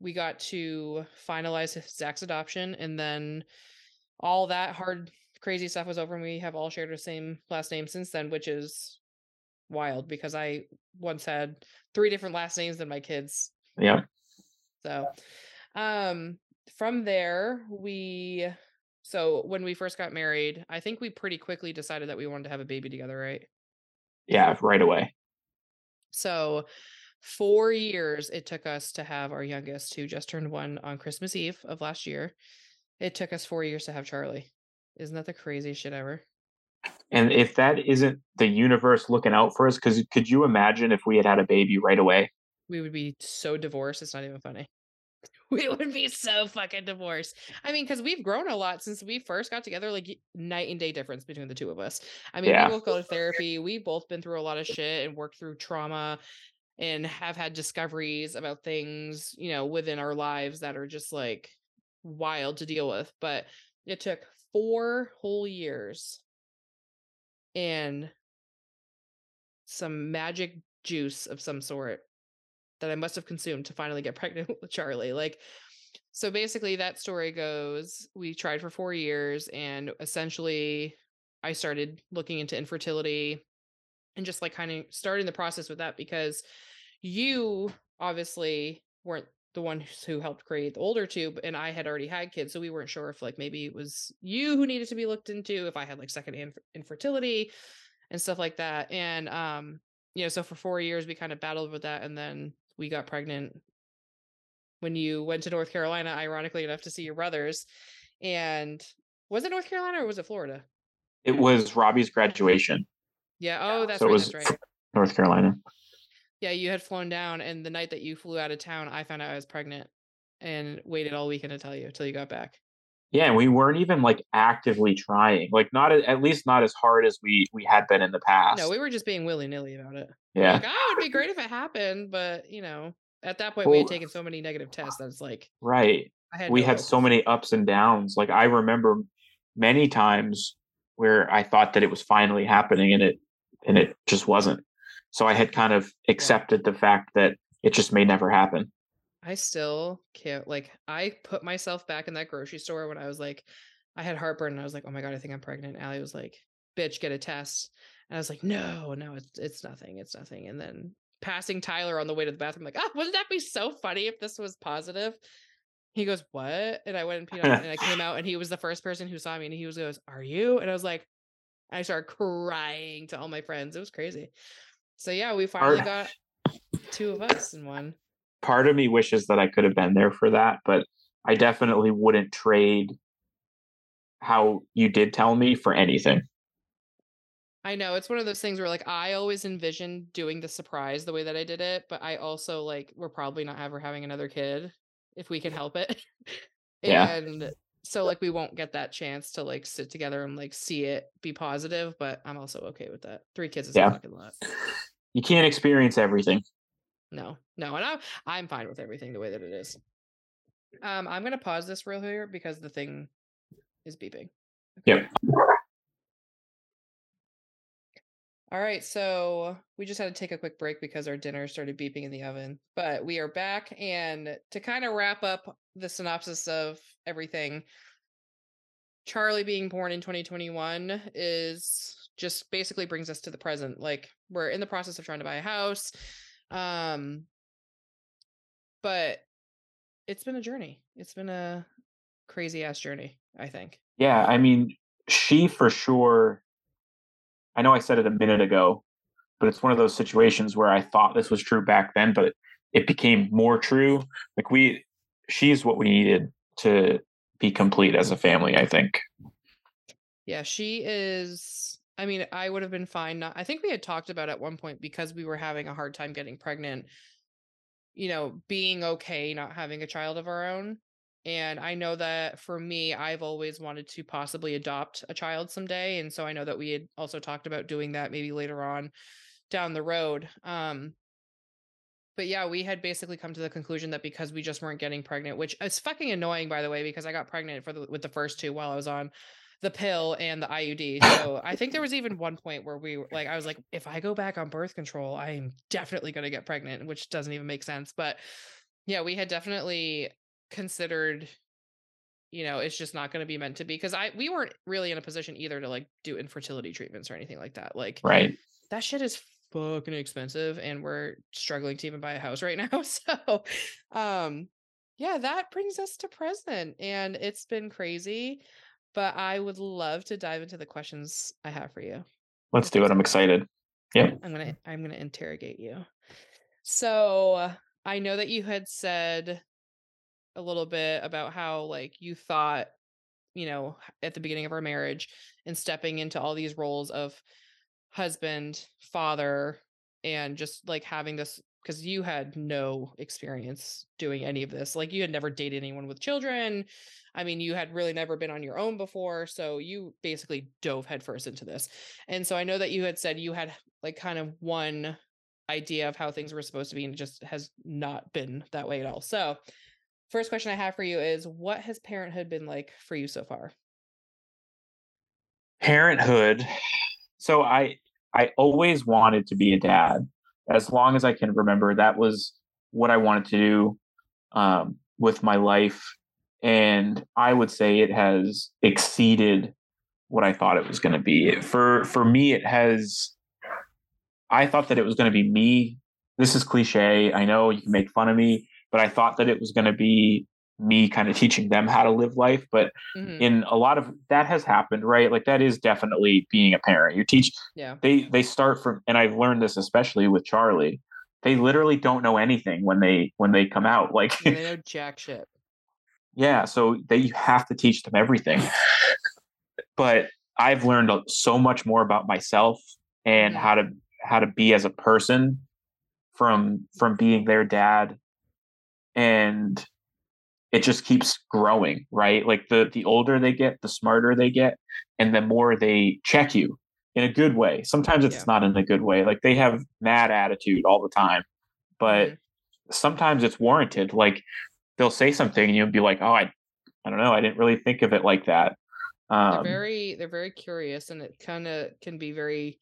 we got to finalize Zach's adoption and then all that hard crazy stuff was over and we have all shared the same last name since then, which is wild because I once had three different last names than my kids. Yeah. So, um, from there, we, so when we first got married, I think we pretty quickly decided that we wanted to have a baby together, right? Yeah, right away. So, four years it took us to have our youngest, who just turned one on Christmas Eve of last year. It took us four years to have Charlie. Isn't that the craziest shit ever? And if that isn't the universe looking out for us, because could you imagine if we had had a baby right away? We would be so divorced. It's not even funny. We would be so fucking divorced. I mean, because we've grown a lot since we first got together, like night and day difference between the two of us. I mean, yeah. we both go to therapy. We've both been through a lot of shit and worked through trauma and have had discoveries about things, you know, within our lives that are just like wild to deal with. But it took four whole years and some magic juice of some sort that I must have consumed to finally get pregnant with Charlie. Like, so basically, that story goes we tried for four years, and essentially, I started looking into infertility and just like kind of starting the process with that because you obviously weren't the one who helped create the older tube and i had already had kids so we weren't sure if like maybe it was you who needed to be looked into if i had like second inf- infertility and stuff like that and um you know so for four years we kind of battled with that and then we got pregnant. When you went to north carolina ironically enough to see your brothers and was it north carolina or was it florida? It was robbie's graduation. Yeah oh that's so right, it was that's right. North carolina yeah, you had flown down, and the night that you flew out of town, I found out I was pregnant and waited all weekend to tell you until you got back. Yeah, and we weren't even like actively trying, like not at least not as hard as we we had been in the past. No, we were just being willy nilly about it. Yeah, like, oh, it'd be great if it happened, but you know, at that point well, we had taken so many negative tests that it's like right. Had we no had hope. so many ups and downs. Like I remember many times where I thought that it was finally happening, and it and it just wasn't. So I had kind of accepted the fact that it just may never happen. I still can't like I put myself back in that grocery store when I was like I had heartburn and I was like, oh my god, I think I'm pregnant. Allie was like, bitch, get a test. And I was like, no, no, it's it's nothing, it's nothing. And then passing Tyler on the way to the bathroom, like, oh, wouldn't that be so funny if this was positive? he goes, What? And I went and peed on and I came out and he was the first person who saw me and he was goes, Are you? And I was like, I started crying to all my friends. It was crazy. So yeah, we finally got two of us in one. Part of me wishes that I could have been there for that, but I definitely wouldn't trade how you did tell me for anything. I know it's one of those things where like I always envisioned doing the surprise the way that I did it, but I also like we're probably not ever having another kid if we can help it. Yeah. So like we won't get that chance to like sit together and like see it be positive, but I'm also okay with that. Three kids is Yeah. a fucking lot. You can't experience everything. No, no, and I'm I'm fine with everything the way that it is. Um, I'm gonna pause this real here because the thing is beeping. Yep. All right, so we just had to take a quick break because our dinner started beeping in the oven. But we are back, and to kind of wrap up the synopsis of everything, Charlie being born in 2021 is just basically brings us to the present. Like we're in the process of trying to buy a house. Um but it's been a journey. It's been a crazy ass journey, I think. Yeah, I mean, she for sure. I know I said it a minute ago, but it's one of those situations where I thought this was true back then, but it, it became more true. Like we, she's what we needed to be complete as a family. I think. Yeah, she is I mean, I would have been fine not I think we had talked about at one point because we were having a hard time getting pregnant, you know, being okay not having a child of our own. And I know that for me, I've always wanted to possibly adopt a child someday. And so I know that we had also talked about doing that maybe later on down the road. Um, but yeah, we had basically come to the conclusion that because we just weren't getting pregnant, which is fucking annoying, by the way, because I got pregnant for the, with the first two while I was on the pill and the IUD. So I think there was even one point where we were like, I was like, if I go back on birth control, I'm definitely going to get pregnant, which doesn't even make sense. But yeah, we had definitely considered, you know, it's just not going to be meant to be because I we weren't really in a position either to like do infertility treatments or anything like that. Like Right. that shit is fucking expensive and we're struggling to even buy a house right now. So um yeah, that brings us to present and it's been crazy, but I would love to dive into the questions I have for you. Let's do it. I'm excited. Yeah I'm going to I'm to interrogate you. So, I know that you had said a little bit about how like you thought, you know, at the beginning of our marriage and stepping into all these roles of husband, father, and just like having this because you had no experience doing any of this. Like you had never dated anyone with children. I mean, you had really never been on your own before. So you basically dove headfirst into this. And so I know that you had said you had like kind of one idea of how things were supposed to be, and it just has not been that way at all. So, first question I have for you is what has parenthood been like for you so far? Parenthood. So I I always wanted to be a dad. As long as I can remember, that was what I wanted to do um, with my life, and I would say it has exceeded what I thought it was going to be. For for me, it has. I thought that it was going to be me. This is cliche. I know you can make fun of me, but I thought that it was going to be me kind of teaching them how to live life. But Mhm. in a lot of that has happened, right? Like that is definitely being a parent. You teach Yeah. they they start from and I've learned this especially with Charlie. They literally don't know anything when they when they come out. Like Yeah, they know jack shit. yeah, so they you have to teach them everything. But I've learned so much more about myself and Mhm. how to how to be as a person from from being their dad and it just keeps growing, right? Like the the older they get, the smarter they get and the more they check you in a good way. Sometimes it's Yeah. not in a good way. Like they have mad attitude all the time. But Mhm. sometimes it's warranted. Like they'll say something and you'll be like, "Oh, I, I don't know. I didn't really think of it like that." they're Um, very they're very curious and it kind of can be very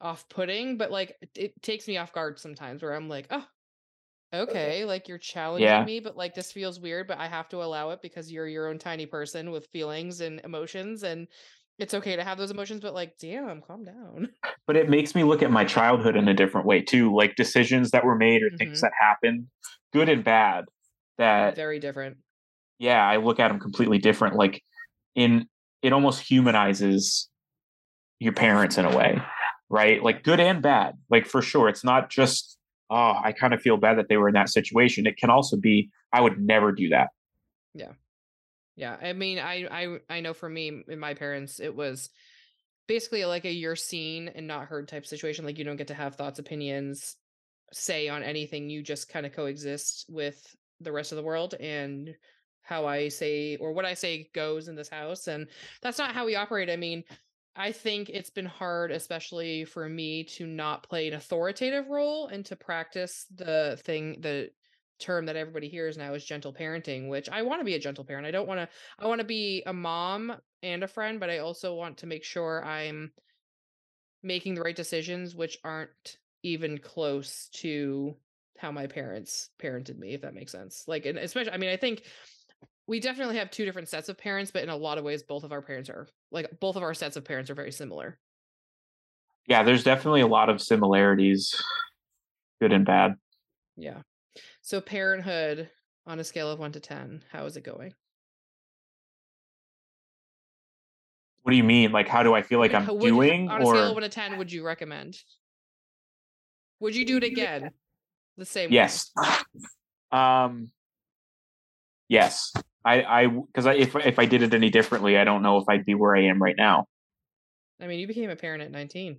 off-putting, but like it, it takes me off guard sometimes where I'm like, "Oh, okay, like you're challenging Yeah. me, but like this feels weird, but I have to allow it because you're your own tiny person with feelings and emotions and it's okay to have those emotions, but like, damn, calm down." but it makes me look at my childhood in a different way too. Like decisions that were made or things Mhm. that happened, good and bad. that very different. Yeah, I look at them completely different. Like in it almost humanizes your parents in a way, right? Like good and bad. Like for sure, it's not just oh, I kind of feel bad that they were in that situation. It can also be I would never do that. Yeah. Yeah, I mean, I I I know for me and my parents, it was basically like a you're seen and not heard type situation. Like you don't get to have thoughts, opinions, say on anything. You just kind of coexist with the rest of the world and how I say or what I say goes in this house. And that's not how we operate. I mean, I think it's been hard, especially for me, to not play an authoritative role and to practice the thing, the term that everybody hears now is gentle parenting, which I want to be a gentle parent. I don't want to, I want to be a mom and a friend, but I also want to make sure I'm making the right decisions, which aren't even close to how my parents parented me, if that makes sense. Like, and especially, I mean, I think we definitely have two different sets of parents, but in a lot of ways, both of our parents are like both of our sets of parents are very similar. Yeah, there's definitely a lot of similarities, good and bad. Yeah. So parenthood on a scale of one to ten, how is it going? What do you mean? Like, how do I feel like I'm would, doing? On or... a scale of one to ten, would you recommend? Would you do it again? The same. Yes. Way? Um. Yes, I, I, because I, if if I did it any differently, I don't know if I'd be where I am right now. I mean, you became a parent at 19.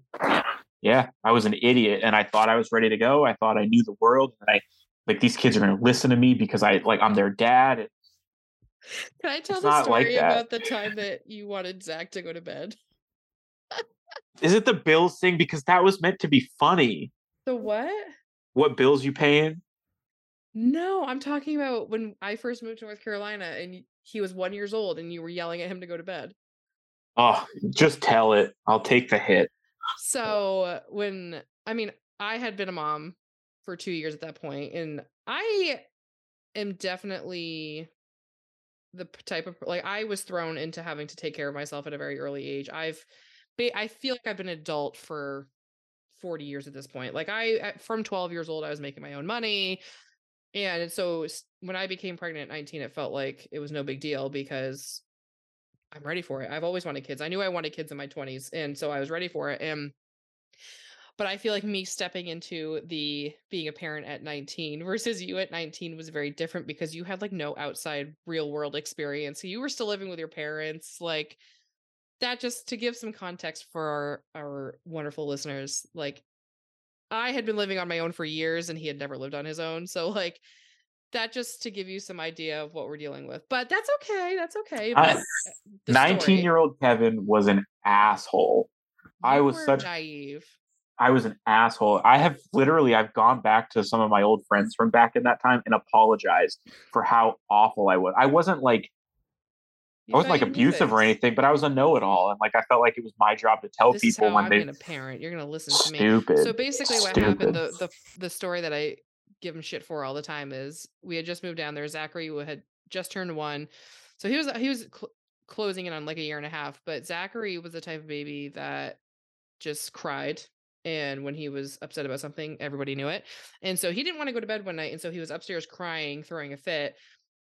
Yeah, I was an idiot, and I thought I was ready to go. I thought I knew the world, and I like these kids are going to listen to me because I like I'm their dad. Can I tell it's the story like about the time that you wanted Zach to go to bed? Is it the bills thing? Because that was meant to be funny. The what? What bills you paying? No, I'm talking about when I first moved to North Carolina and he was one years old and you were yelling at him to go to bed. Oh, just tell it. I'll take the hit. So when I mean, I had been a mom for two years at that point, and I am definitely the type of like I was thrown into having to take care of myself at a very early age. I've I feel like I've been adult for 40 years at this point. Like I from 12 years old I was making my own money. And so when I became pregnant at 19 it felt like it was no big deal because I'm ready for it. I've always wanted kids. I knew I wanted kids in my 20s and so I was ready for it and but I feel like me stepping into the being a parent at 19 versus you at 19 was very different because you had like no outside real world experience. So you were still living with your parents. Like that just to give some context for our, our wonderful listeners, like I had been living on my own for years and he had never lived on his own. So like that just to give you some idea of what we're dealing with. But that's okay. That's okay. Uh, 19 year old Kevin was an asshole. You I was such naive. I was an asshole. I have literally I've gone back to some of my old friends from back in that time and apologized for how awful I was. I wasn't like I wasn't like abusive or anything, but I was a know-it-all, and like I felt like it was my job to tell this people when I'm they. Gonna parent, you're gonna listen to me. Stupid. So basically, what Stupid. happened the the the story that I give him shit for all the time is we had just moved down there. Zachary had just turned one, so he was he was cl- closing in on like a year and a half. But Zachary was the type of baby that just cried and when he was upset about something everybody knew it and so he didn't want to go to bed one night and so he was upstairs crying throwing a fit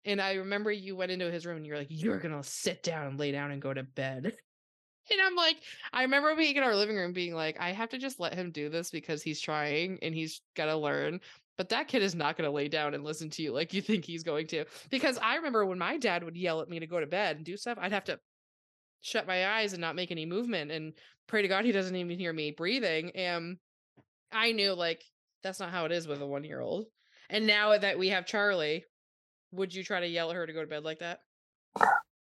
and i remember you went into his room and you're like you're gonna sit down and lay down and go to bed and i'm like i remember being in our living room being like i have to just let him do this because he's trying and he's got to learn but that kid is not going to lay down and listen to you like you think he's going to because i remember when my dad would yell at me to go to bed and do stuff i'd have to shut my eyes and not make any movement and pray to God he doesn't even hear me breathing. And I knew like that's not how it is with a one year old. And now that we have Charlie, would you try to yell at her to go to bed like that?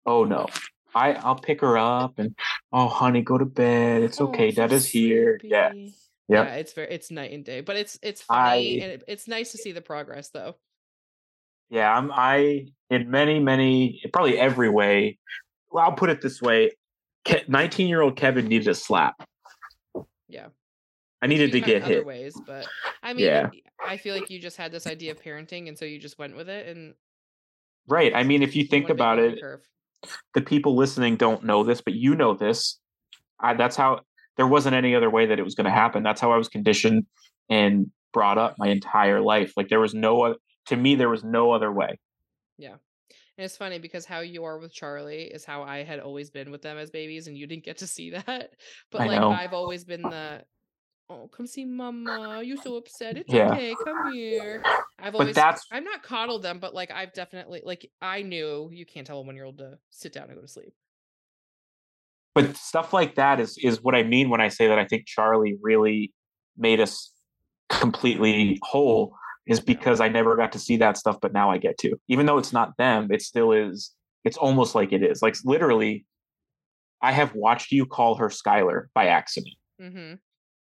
Oh no. I I'll pick her eh up and oh honey, go to bed. It's oh, okay. Dad is here. Yeah. Yep. Yeah, it's very it's night and day, but it's it's funny I, and it, it's nice to see the progress though. Yeah, I'm I in many many probably every way well, I'll put it this way: nineteen-year-old Kevin needed a slap. Yeah, I needed to get hit. Ways, but I mean, yeah. I feel like you just had this idea of parenting, and so you just went with it. And right, I mean, if you think about it, the people listening don't know this, but you know this. I, that's how there wasn't any other way that it was going to happen. That's how I was conditioned and brought up my entire life. Like there was no to me, there was no other way. Yeah. And it's funny because how you are with Charlie is how I had always been with them as babies, and you didn't get to see that. But I like know. I've always been the oh come see mama. You're so upset. It's Yeah. okay. Come here. I've But always that's I'm not coddled them, but like I've definitely like I knew you can't tell a one year old to sit down and go to sleep. but stuff like that is is what I mean when I say that I think Charlie really made us completely whole is because I never got to see that stuff, but now I get to. Even though it's not them, it still is. It's almost like it is. Like literally, I have watched you call her Skylar by accident. Mm-hmm.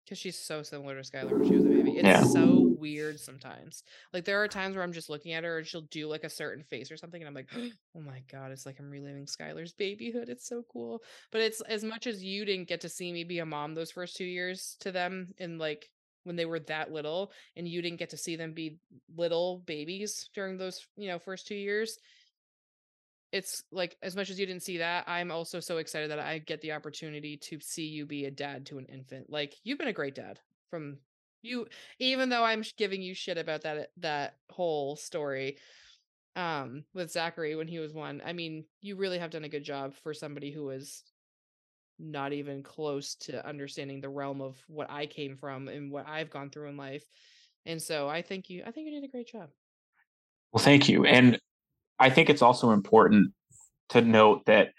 Because she's so similar to Skylar when she was a baby. It's Yeah. so weird sometimes. Like there are times where I'm just looking at her and she'll do like a certain face or something, and I'm like, oh my god, it's like I'm reliving Skylar's babyhood. It's so cool. But it's as much as you didn't get to see me be a mom those first two years to them and like when they were that little, and you didn't get to see them be little babies during those, you know, first two years. It's like as much as you didn't see that, I'm also so excited that I get the opportunity to see you be a dad to an infant. Like you've been a great dad from you even though I'm giving you shit about that that whole story um with Zachary when he was one. I mean, you really have done a good job for somebody who was not even close to understanding the realm of what I came from and what I've gone through in life. And so I think you I think you did a great job. Well, thank you. And I think it's also important to note that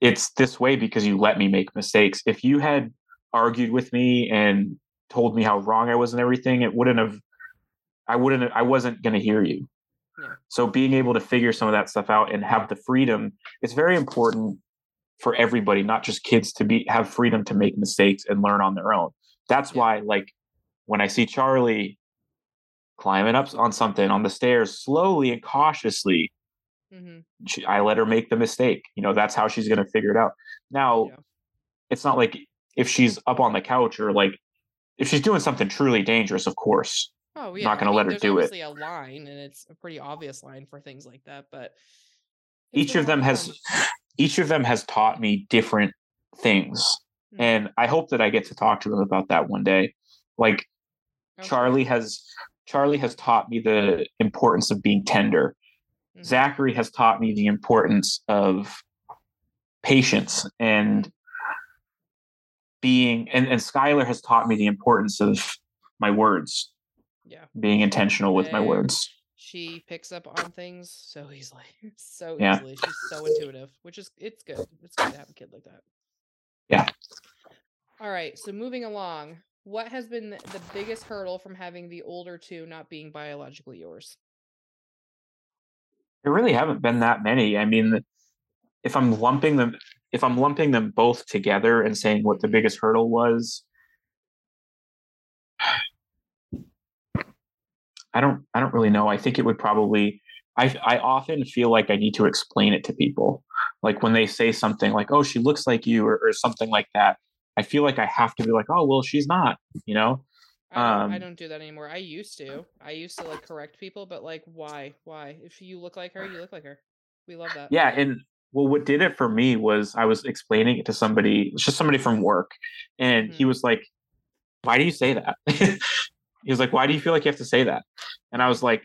it's this way because you let me make mistakes. If you had argued with me and told me how wrong I was and everything, it wouldn't have I wouldn't have, I wasn't going to hear you. Yeah. So being able to figure some of that stuff out and have the freedom, it's very important for everybody, not just kids to be have freedom to make mistakes and learn on their own. That's Yeah. why like when I see Charlie climbing up on something on the stairs slowly and cautiously, hmm she, I let her make the mistake. You know, that's how she's going to figure it out. Now, Yeah. it's not like if she's up on the couch or like if she's doing something truly dangerous, of course, Oh yeah. not going to let her do it. obviously a line and it's a pretty obvious line for things like that, but Each of them has each of them has taught me different things, Mhm. and I hope that I get to talk to them about that one day. Like Okay. Charlie has Charlie has taught me the importance of being tender. Mhm. Zachary has taught me the importance of patience and being and, and Skylar has taught me the importance of my words, Yeah. being intentional with my words. She picks up on things so easily. So Yeah. easily. She's so intuitive, which is it's good. It's good to have a kid like that. Yeah. All right. So moving along, what has been the biggest hurdle from having the older two not being biologically yours? There really haven't been that many. I mean, if I'm lumping them if I'm lumping them both together and saying what the biggest hurdle was, I don't I don't really know. I think it would probably I I often feel like I need to explain it to people. Like when they say something like, "Oh, she looks like you," or, or something like that. I feel like I have to be like, "Oh, well, she's not," you know? I don't, I Um, don't do that anymore. I used to. I used to like correct people, but like why? Why? If you look like her, you look like her. We love that. Yeah, and well, what did it for me was I was explaining it to somebody, it's just somebody from work, and he Mhm. was like, "Why do you say that?" he was like, "Why do you feel like you have to say that?" And I was like,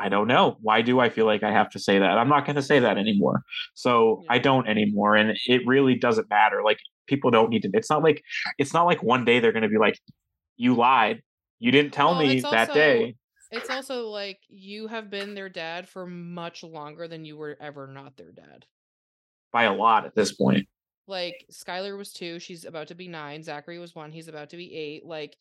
"I don't know. Why do I feel like I have to say that? I'm not going to say that anymore." So Yeah. I don't anymore, and it really doesn't matter. Like people don't need to. It's not like it's not like one day they're going to be like, "You lied. You didn't tell Well, me that also day." it's also like you have been their dad for much longer than you were ever not their dad. By a lot at this point. Like Skylar was two, she's about to be nine. Zachary was one, he's about to be eight. Like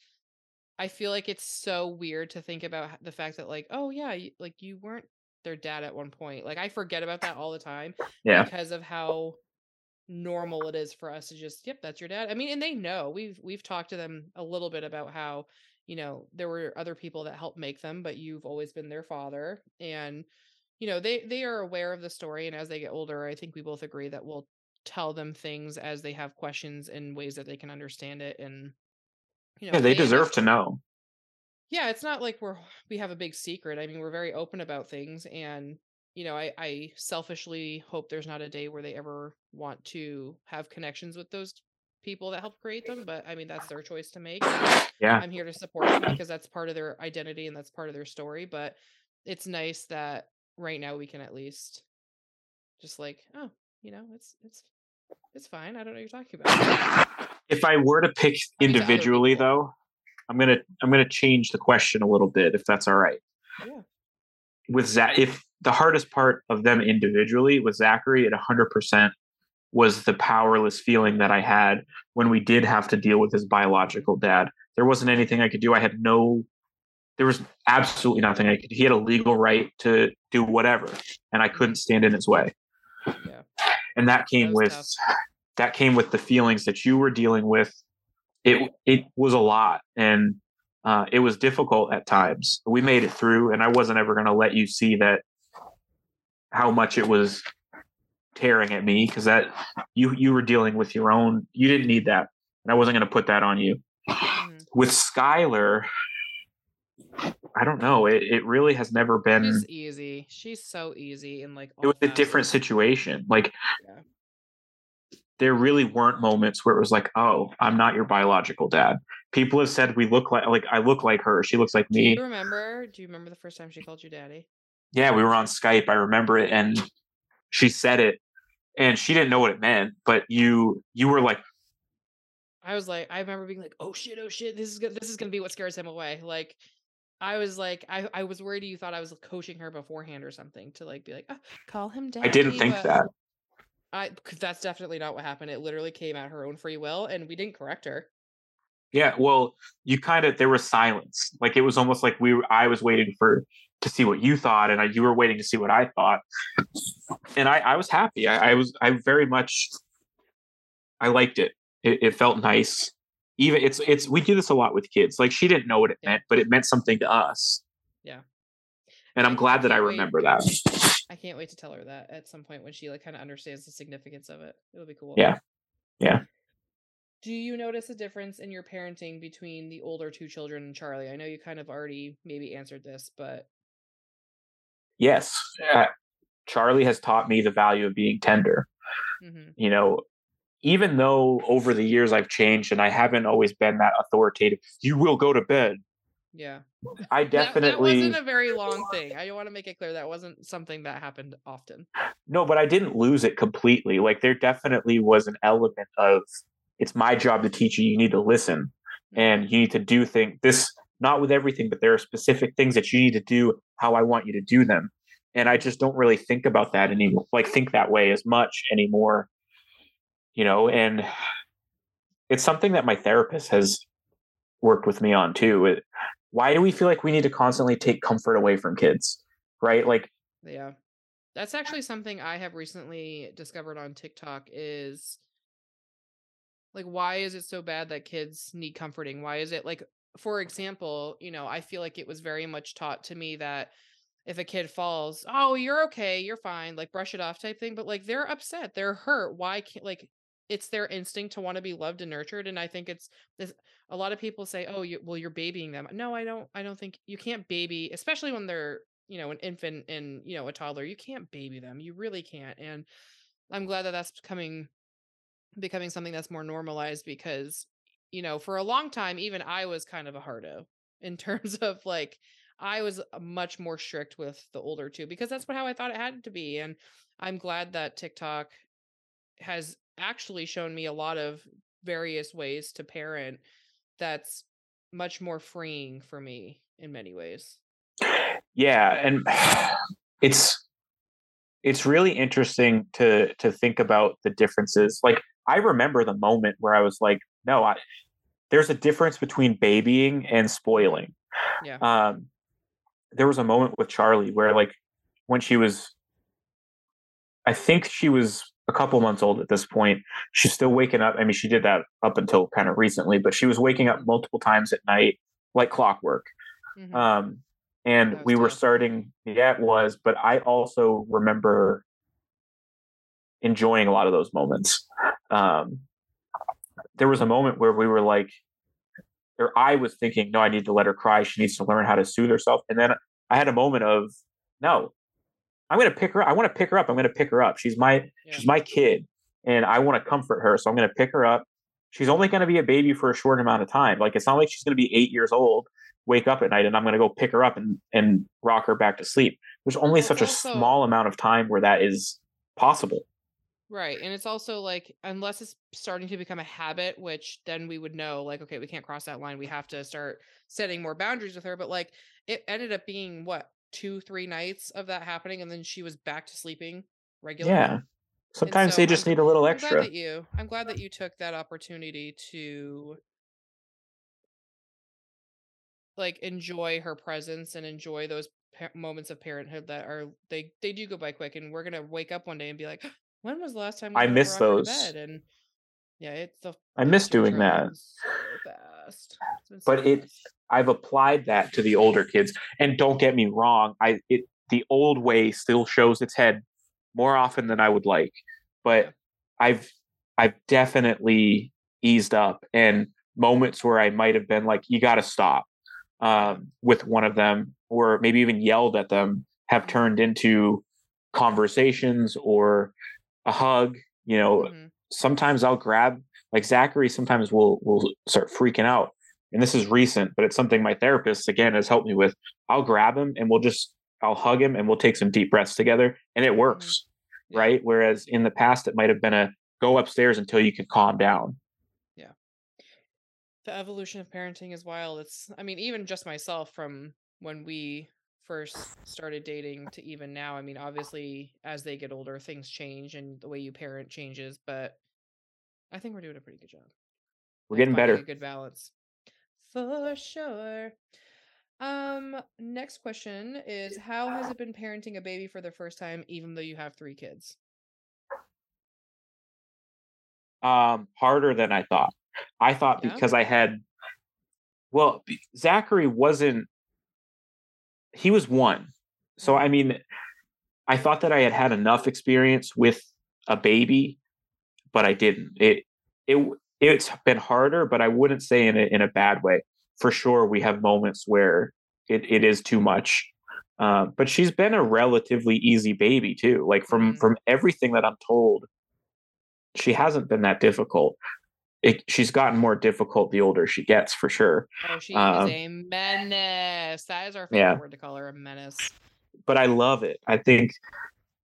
I feel like it's so weird to think about the fact that like, oh yeah, you, like you weren't their dad at one point. Like I forget about that all the time Yeah. because of how normal it is for us to just, yep, that's your dad. I mean, and they know. We've we've talked to them a little bit about how, you know, there were other people that helped make them, but you've always been their father and you know, they they are aware of the story and as they get older, I think we both agree that we'll tell them things as they have questions in ways that they can understand it and you know, Yeah, they deserve to know. yeah, it's not like we're we have a big secret. I mean, we're very open about things and you know, I I selfishly hope there's not a day where they ever want to have connections with those people that helped create them, but I mean, that's their choice to make. Yeah. I'm here to support them because that's part of their identity and that's part of their story, but it's nice that right now we can at least just like, oh, you know, it's it's it's fine. I don't know what you're talking about. If I were to pick individually, though, I'm gonna I'm gonna change the question a little bit, if that's all right. Yeah. With Zach, if the hardest part of them individually with Zachary at 100 percent was the powerless feeling that I had when we did have to deal with his biological dad. There wasn't anything I could do. I had no. There was absolutely nothing I could. He had a legal right to do whatever, and I couldn't stand in his way. Yeah. and that came was with tough. that came with the feelings that you were dealing with it it was a lot and uh, it was difficult at times we made it through and i wasn't ever going to let you see that how much it was tearing at me because that you you were dealing with your own you didn't need that and i wasn't going to put that on you Mhm. with skylar i don't know it, it really has never been She's easy. She's so easy and like it was a different situation. Like Yeah. there really weren't moments where it was like, "Oh, I'm not your biological dad." People have said we look like like I look like her. She looks like me. Do you remember? Do you remember the first time she called you daddy? Yeah, we were on Skype. I remember it, and she said it, and she didn't know what it meant. But you you were like, I was like, I remember being like, "Oh shit, oh shit, this is this is gonna be what scares him away." Like, I was like, I I was worried you thought I was coaching her beforehand or something to like be like, oh, call him daddy. I didn't think that. I that's definitely not what happened. It literally came at her own free will, and we didn't correct her. Yeah, well, you kind of there was silence. Like it was almost like we were, I was waiting for to see what you thought, and I, you were waiting to see what I thought. And I, I was happy. I, I was I very much I liked it. it. It felt nice. Even it's it's we do this a lot with kids. Like she didn't know what it meant, but it meant something to us. Yeah. And I'm glad that I wait. remember that. I can't wait to tell her that at some point when she like kind of understands the significance of it. It'll be cool. Yeah. Yeah. Do you notice a difference in your parenting between the older two children and Charlie? I know you kind of already maybe answered this, but Yes. Uh, Charlie has taught me the value of being tender. mhm, you know, even though over the years I've changed and I haven't always been that authoritative, you will go to bed. yeah. I That- That, definitely wasn't a very long thing. I want to make it clear that wasn't something that happened often. no, but I didn't lose it completely. Like there definitely was an element of it's my job to teach you. You need to listen Mhm, and you need to do things this not with everything, but there are specific things that you need to do how I want you to do them. And I just don't really think about that anymore, like think that way as much anymore. You know, and it's something that my therapist has worked with me on too. It, why do we feel like we need to constantly take comfort away from kids? Right? Like Yeah. That's actually something I have recently discovered on TikTok is like why is it so bad that kids need comforting? Why is it like for example, you know, I feel like it was very much taught to me that if a kid falls, oh, you're okay, you're fine, like brush it off type thing, but like they're upset, they're hurt. Why can't like it's their instinct to want to be loved and nurtured and I think it's this a lot of people say, "Oh, you well you're babying them." No, I don't I don't think you can't baby, especially when they're you know an infant and you know a toddler you can't baby them you really can't and i'm glad that that's becoming becoming something that's more normalized because you know for a long time even i was kind of a hardo in terms of like i was uh, much more strict with the older two because that's what how i thought it had to be and i'm glad that tiktok has actually shown me a lot of various ways to parent that's much more freeing for me in many ways. Yeah and it's it's really interesting to to think about the differences like i remember the moment where i was like no i there's a difference between babying and spoiling yeah um there was a moment with charlie where like when she was i think she was a couple months old at this point she's still waking up i mean she did that up until kind of recently but she was waking up multiple times at night like clockwork Mhm. um and we were tough. starting yeah it was but i also remember enjoying a lot of those moments um there was a moment where we were like or i was thinking no i need to let her cry she needs to learn how to soothe herself and then i had a moment of no i'm going to pick her up i want to pick her up i'm going to pick her up she's my Yeah. she's my kid and i want to comfort her so i'm going to pick her up she's only going to be a baby for a short amount of time. Like it's not like she's going to be eight years old, wake up at night, and I'm going to go pick her up and and rock her back to sleep. There's only Well, such a small amount of time where that is possible. Right. And it's also like, unless it's starting to become a habit, which then we would know, like, okay, we can't cross that line. We have to start setting more boundaries with her. But like, it ended up being what, two, three nights of that happening. And then she was back to sleeping regularly. Yeah. Sometimes so they just I'm- need a little I'm extra. that you, I'm glad that you took that opportunity to like enjoy her presence and enjoy those moments of parenthood that are they they do go by quick and we're gonna wake up one day and be like when was the last time I let her miss rock her to those. bed?" and yeah it's the I miss doing that. so fast. It's But so it- fast. I've applied that to the older kids. And don't get me wrong, I it the old way still shows its head more often than I would like. But I've I've definitely eased up and moments where I might have been like, you gotta stop um, with one of them, or maybe even yelled at them, have turned into conversations or a hug. You know, Mhm. sometimes I'll grab like Zachary sometimes will will start freaking out. And this is recent, but it's something my therapist again has helped me with. I'll grab him and we'll just I'll hug him and we'll take some deep breaths together and it works. Yeah. Right? Whereas in the past it might have been a go upstairs until you can calm down. Yeah. The evolution of parenting is wild. It's I mean, even just myself from when we first started dating to even now. I mean, obviously as they get older, things change and the way you parent changes, but I think we're doing a pretty good job. We're getting better. A good balance. For sure. Um, next question is how has it been parenting a baby for the first time, even though you have three kids? Um, harder than I thought. I thought Yeah? because I had well, Zachary wasn't he was one. So I mean, I thought that I had had enough experience with a baby, but I didn't. It it it's been harder, but I wouldn't say in a in a bad way. For sure, we have moments where it, it is too much. Um, but she's been a relatively easy baby too. Like from Mhm. from everything that I'm told, she hasn't been that difficult. It, she's gotten more difficult the older she gets, for sure. Oh, she Um, is a menace. That is our favorite yeah. word to call her a menace. but I love it. I think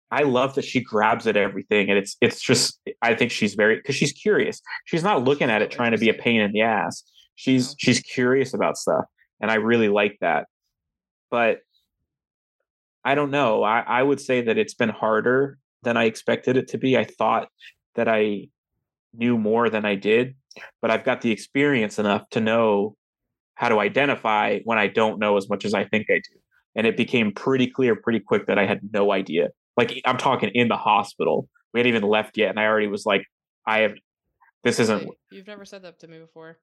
I love that she grabs at everything, and it's it's just I think she's very because she's curious. She's not looking at So it trying to be a pain in the ass. She's No. she's curious about stuff, and I really like that. But I don't know. I, I would say that it's been harder than I expected it to be. I thought that I knew more than I did, but I've got the experience enough to know how to identify when I don't know as much as I think I do. And it became pretty clear pretty quick that I had no idea. Like I'm talking in the hospital. We hadn't even left yet, and I already was like, I have this isn't You've never said that to me before.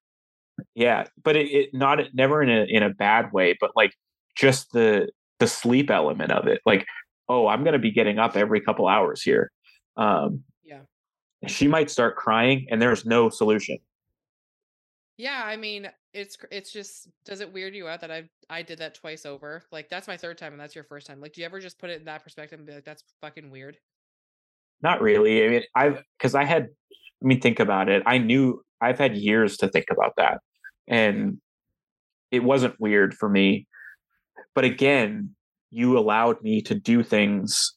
yeah, but it, it not never in a in a bad way, but like just the the sleep element of it. Like, oh, I'm gonna be getting up every couple hours here. Um. She might start crying and there's no solution. Yeah, I mean, it's it's just does it weird you out that I I did that twice over? Like that's my third time and that's your first time. Like do you ever just put it in that perspective and be like that's fucking weird? Not really. I mean, I've because I had I mean think about it. I knew I've had years to think about that. And it wasn't weird for me. But again, you allowed me to do things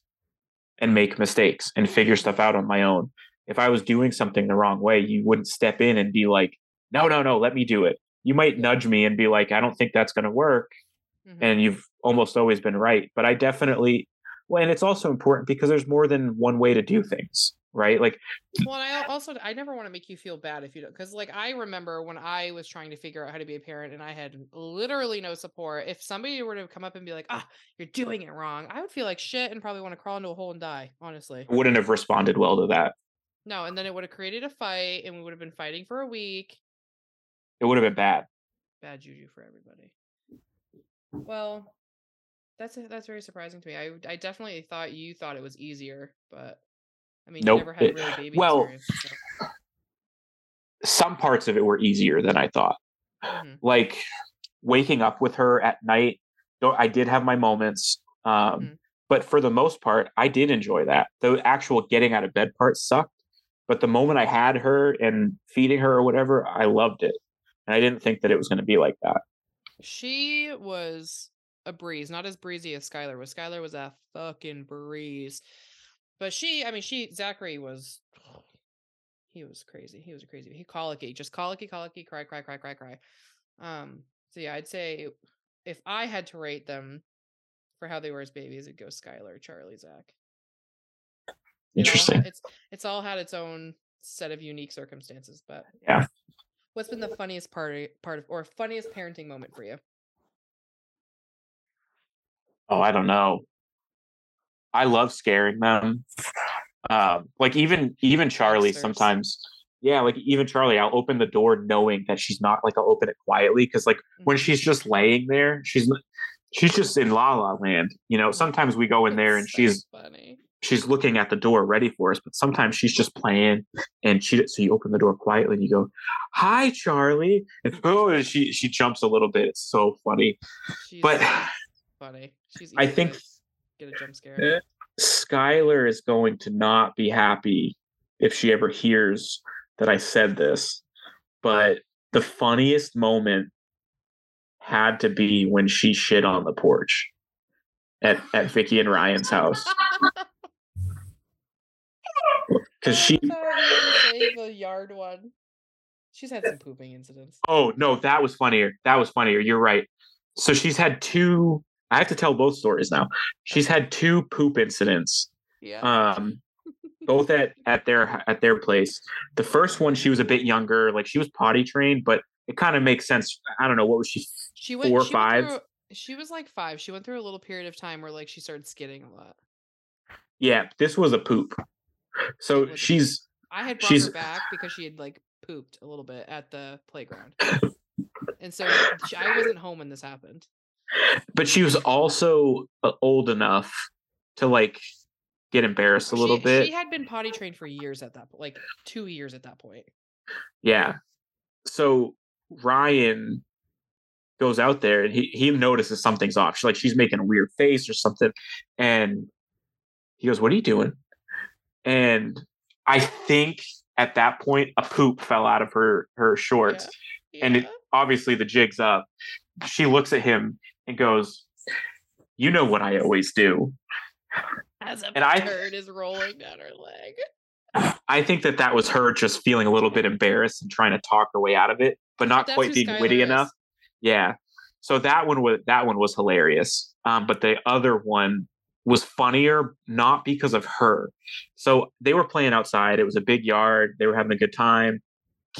and make mistakes and figure stuff out on my own. If I was doing something the wrong way, you wouldn't step in and be like, no, no, no, let me do it. You might nudge me and be like, I don't think that's going to work. Mhm. And you've almost always been right. But I definitely, well, and it's also important because there's more than one way to do things, right? Like, Well, and I also I never want to make you feel bad if you don't, because like I remember when I was trying to figure out how to be a parent and I had literally no support. If somebody were to come up and be like, "Ah, you're doing it wrong," I would feel like shit and probably want to crawl into a hole and die. Honestly, I wouldn't have responded well to that. No. And then it would have created a fight, and we would have been fighting for a week. It would have been bad. Bad juju for everybody. Well, that's that's very surprising to me. I I definitely thought you thought it was easier, but I mean, Nope, you never had it- really baby well, so- Some parts of it were easier than I thought. Mhm. Like waking up with her at night. I did have my moments. Um, Mhm. But for the most part, I did enjoy that. The actual getting out of bed part sucked, but the moment I had her and feeding her or whatever, I loved it. And I didn't think that it was going to be like that. She was a breeze, not as breezy as Skylar was. Skylar was a fucking breeze. But she, I mean, she, Zachary was, he was crazy. He was crazy. He colicky, just colicky, colicky, cry, cry, cry, cry, cry. Um, so yeah, I'd say if I had to rate them for how they were as babies, it'd go Skylar, Charlie, Zach. Interesting. All, it's it's all had its own set of unique circumstances, but yeah. What's been the funniest part of, part of or funniest parenting moment for you? Oh, I don't know. I love scaring them. Um, like even even Charlie Monsters. sometimes. Yeah, like even Charlie, I'll open the door knowing that she's not like I'll open it quietly because like mm-hmm. when she's just laying there, she's she's just in la la land. You know, sometimes we go in there and so she's funny she's looking at the door ready for us, but sometimes she's just playing and she so you open the door quietly and you go, Hi Charlie. And oh and she she jumps a little bit. It's so funny. She's but funny. She's I think get a jump scare. Skylar is going to not be happy if she ever hears that I said this. But the funniest moment had to be when she shit on the porch at, at Vicky and Ryan's house. because she the yard one. She's had some pooping incidents. Oh no, that was funnier. That was funnier. You're right. So she's had two. I have to tell both stories now. She's had two poop incidents. Yeah. Um, both at at their at their place. The first one, she was a bit younger. Like she was potty trained, but it kind of makes sense. I don't know what was she. She went four she five. Went through, she was like five. She went through a little period of time where like she started skidding a lot. Yeah, this was a poop. So she's. I had brought she's, her back because she had like pooped a little bit at the playground, and so she, I wasn't home when this happened. But she was also uh, old enough to like get embarrassed a little she, bit. She had been potty trained for years at that point, like two years at that point. Yeah. So Ryan goes out there and he, he notices something's off. She's like she's making a weird face or something. And he goes, What are you doing? And I think at that point a poop fell out of her her shorts, yeah. Yeah. and it, obviously the jig's up. She looks at him and goes, "You know what I always do." As a and I, is rolling down her leg. I think that that was her just feeling a little bit embarrassed and trying to talk her way out of it, but not quite being Skylar witty is. enough. Yeah. So that one was that one was hilarious. Um, but the other one was funnier not because of her. So they were playing outside. It was a big yard. They were having a good time.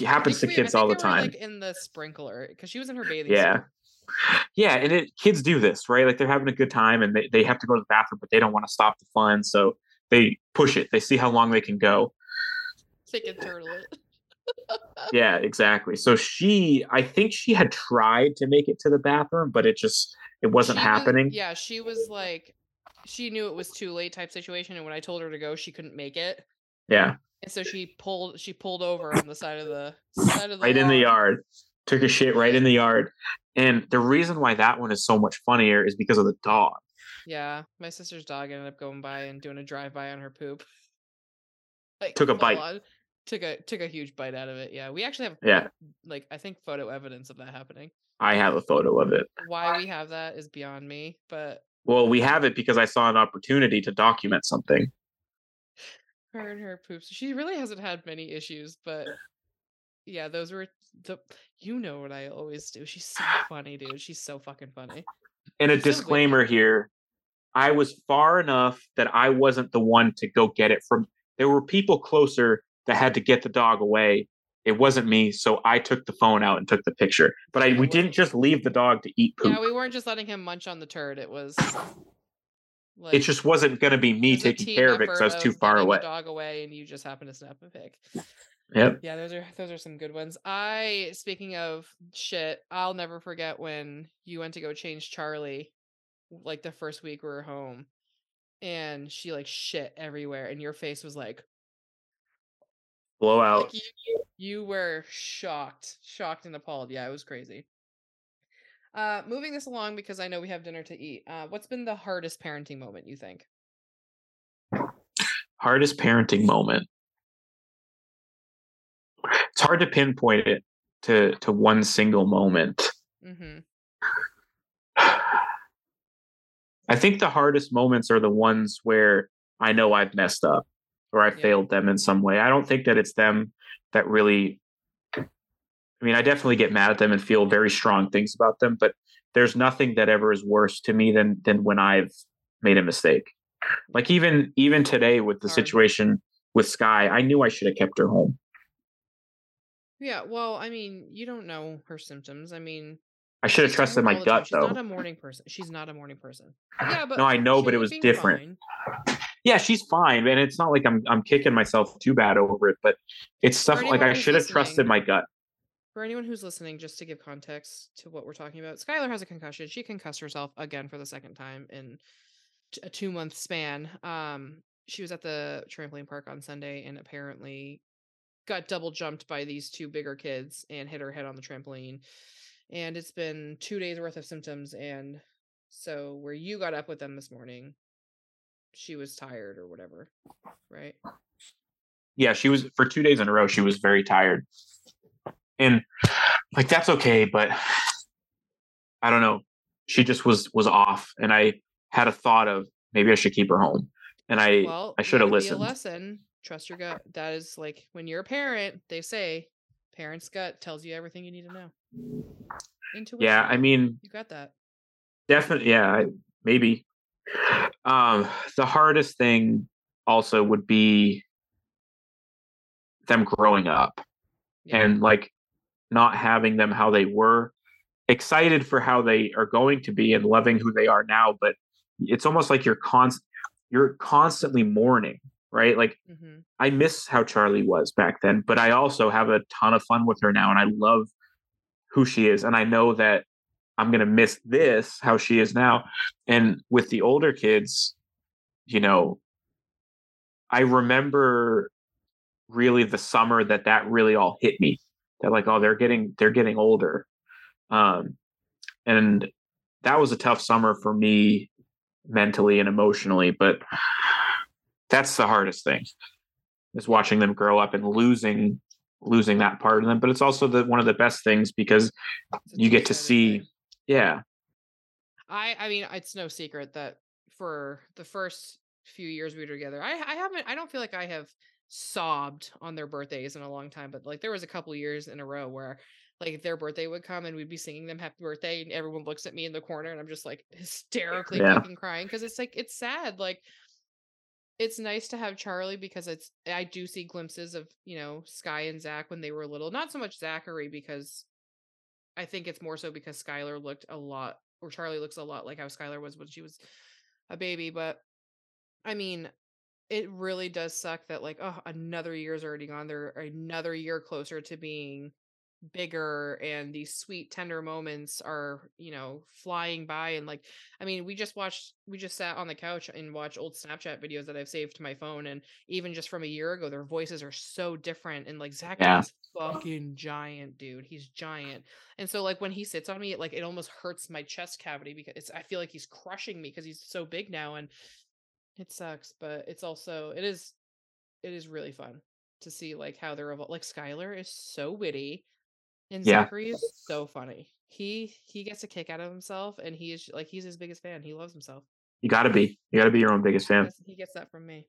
It happens to we, kids all the time. like in the sprinkler because she was in her bathing yeah. suit. Yeah, and it, kids do this, right? Like they're having a good time and they, they have to go to the bathroom, but they don't want to stop the fun. So they push it. They see how long they can go. They can turtle it. yeah, exactly. So she, I think she had tried to make it to the bathroom, but it just it wasn't she happening. Was, yeah, she was like, she knew it was too late type situation and when i told her to go she couldn't make it. Yeah. And so she pulled she pulled over on the side of the side of the right lawn. in the yard. Took a shit right in the yard. And the reason why that one is so much funnier is because of the dog. Yeah my sister's dog ended up going by and doing a drive-by on her poop. Like took a bite. on. took a took a huge bite out of it yeah. We actually have yeah. like i think photo evidence of that happening. I have a photo of it. Why we have that is beyond me but well, we have it because I saw an opportunity to document something. Her and her poops. She really hasn't had many issues, but yeah, those were the. You know what I always do. She's so funny, dude. She's so fucking funny. And a She's disclaimer so here I was far enough that I wasn't the one to go get it from. There were people closer that had to get the dog away it wasn't me, so I took the phone out and took the picture. But I we didn't just leave the dog to eat poop. Yeah, we weren't just letting him munch on the turd. It was like, it just wasn't going to be me taking care of it because I was too far away. dog away, and you just happened to snap a pic. Yep. Yeah, those are those are some good ones. I speaking of shit, I'll never forget when you went to go change Charlie, like the first week we were home, and she like shit everywhere, and your face was like, blowout. Like you, you were shocked, shocked and appalled. Yeah, it was crazy. Uh, moving this along because I know we have dinner to eat. Uh, what's been the hardest parenting moment you think? Hardest parenting moment. It's hard to pinpoint it to to one single moment. Mm-hmm. I think the hardest moments are the ones where I know I've messed up or I've Yeah. failed them in some way. I don't think that it's them that really I mean, I definitely get mad at them and feel very strong things about them, but there's nothing that ever is worse to me than than when I've made a mistake. Like even even today with the situation with Sky, I knew I should have kept her home. Yeah, well, I mean, you don't know her symptoms. I mean, I should have trusted my all the time. gut She's not though. a morning person. She's not a morning person. Yeah, but No, I know, but it was was different. fine. Yeah, she's fine, and it's not like I'm I'm kicking myself too bad over it, but it's stuff like I should have trusted my gut. For anyone who's listening, just to give context to what we're talking about, Skylar has a concussion. She concussed herself again for the second time in a two month span. Um, she was at the trampoline park on Sunday and apparently got double jumped by these two bigger kids and hit her head on the trampoline. And it's been two days worth of symptoms. And so, where you got up with them this morning, she was tired or whatever, right? yeah, she was for two days in a row. She was very tired, and like that's okay. But I don't know. She just was was off, and I had a thought of maybe I should keep her home, and I Well, I should have let it be listened. Lesson. Trust your gut. That is like when you're a parent, they say parent's gut tells you everything you need to know. Intuition. Yeah, I mean, you got that. definitely. Yeah, I, maybe. Um, the hardest thing also would be them growing up Yeah. and like not having them how they were. Excited for how they are going to be and loving who they are now but it's almost like you're const you're constantly mourning right? Like hmm i miss how charlie was back then but i also have a ton of fun with her now and i love who she is and i know that i'm going to miss this how she is now and with the older kids you know i remember really the summer that that really all hit me that like oh they're getting they're getting older um and that was a tough summer for me mentally and emotionally but that's the hardest thing is watching them grow up and losing losing that part of them but it's also the one of the best things because you get to see. Yeah I I mean, it's no secret that for the first few years we were together, I I haven't I don't feel like I have sobbed on their birthdays in a long time, but like there was a couple years in a row where like their birthday would come and we'd be singing them happy birthday and everyone looks at me in the corner and I'm just like hysterically Yeah. fucking crying because it's like it's sad like it's nice to have Charlie because it's I do see glimpses of, you know, Sky and Zach when they were little. Not so much Zachary because I think it's more so because Skylar looked a lot or Charlie looks a lot like how Skylar was when she was a baby. But I mean, it really does suck that like, oh, another year's already gone. They're another year closer to being bigger and these sweet tender moments are you know flying by and like i mean we just watched we just sat on the couch and watched old snapchat videos that i've saved to my phone and even just from a year ago their voices are so different and like zach Yeah. is fucking giant dude he's giant and so like when he sits on me it like it almost hurts my chest cavity because it's i feel like he's crushing me because he's so big now and it sucks but it's also it is it is really fun to see like how they're evol- like skylar is so witty and Yeah. Zachary is so funny. He he gets a kick out of himself, and he is like he's his biggest fan. He loves himself. you got to be you got to be your own biggest fan he gets that from me.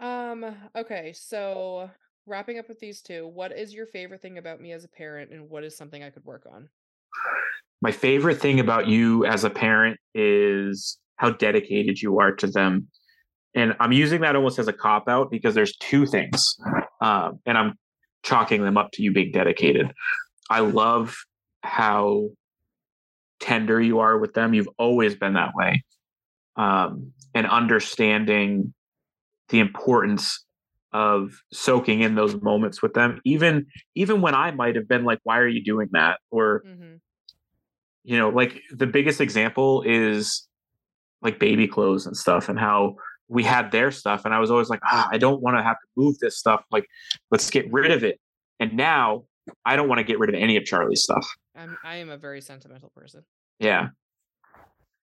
Um. Okay. So wrapping up with these two, what is your favorite thing about me as a parent, and what is something I could work on? my favorite thing about you as a parent is how dedicated you are to them and i'm using that almost as a cop out because there's two things um, and i'm chalking them up to you being dedicated. I love how tender you are with them. You've always been that way. Um, and understanding the importance of soaking in those moments with them. Even even when i might have been like why are you doing that? Or Mm-hmm. you know like the biggest example is like baby clothes and stuff and how we had their stuff and i was always like ah i don't want to have to move this stuff like let's get rid of it and now i don't want to get rid of any of charlie's stuff I'm I am a very sentimental person. yeah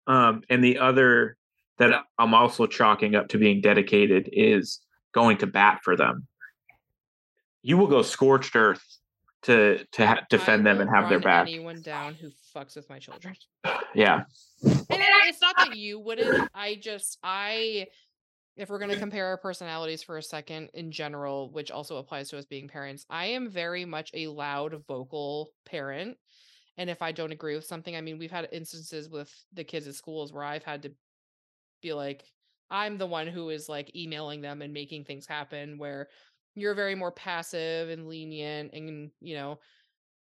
um and the other that i'm also chalking up to being dedicated is going to bat for them you will go scorched earth to to ha- defend them and have their back. Anyone down who fucks with my children. Yeah. And it's not that you wouldn't. I just I if we're going to compare our personalities for a second in general, which also applies to us being parents, I am very much a loud vocal parent. And if I don't agree with something, I mean, we've had instances with the kids at schools where I've had to be like, I'm the one who is like emailing them and making things happen where you're very more passive and lenient and, you know,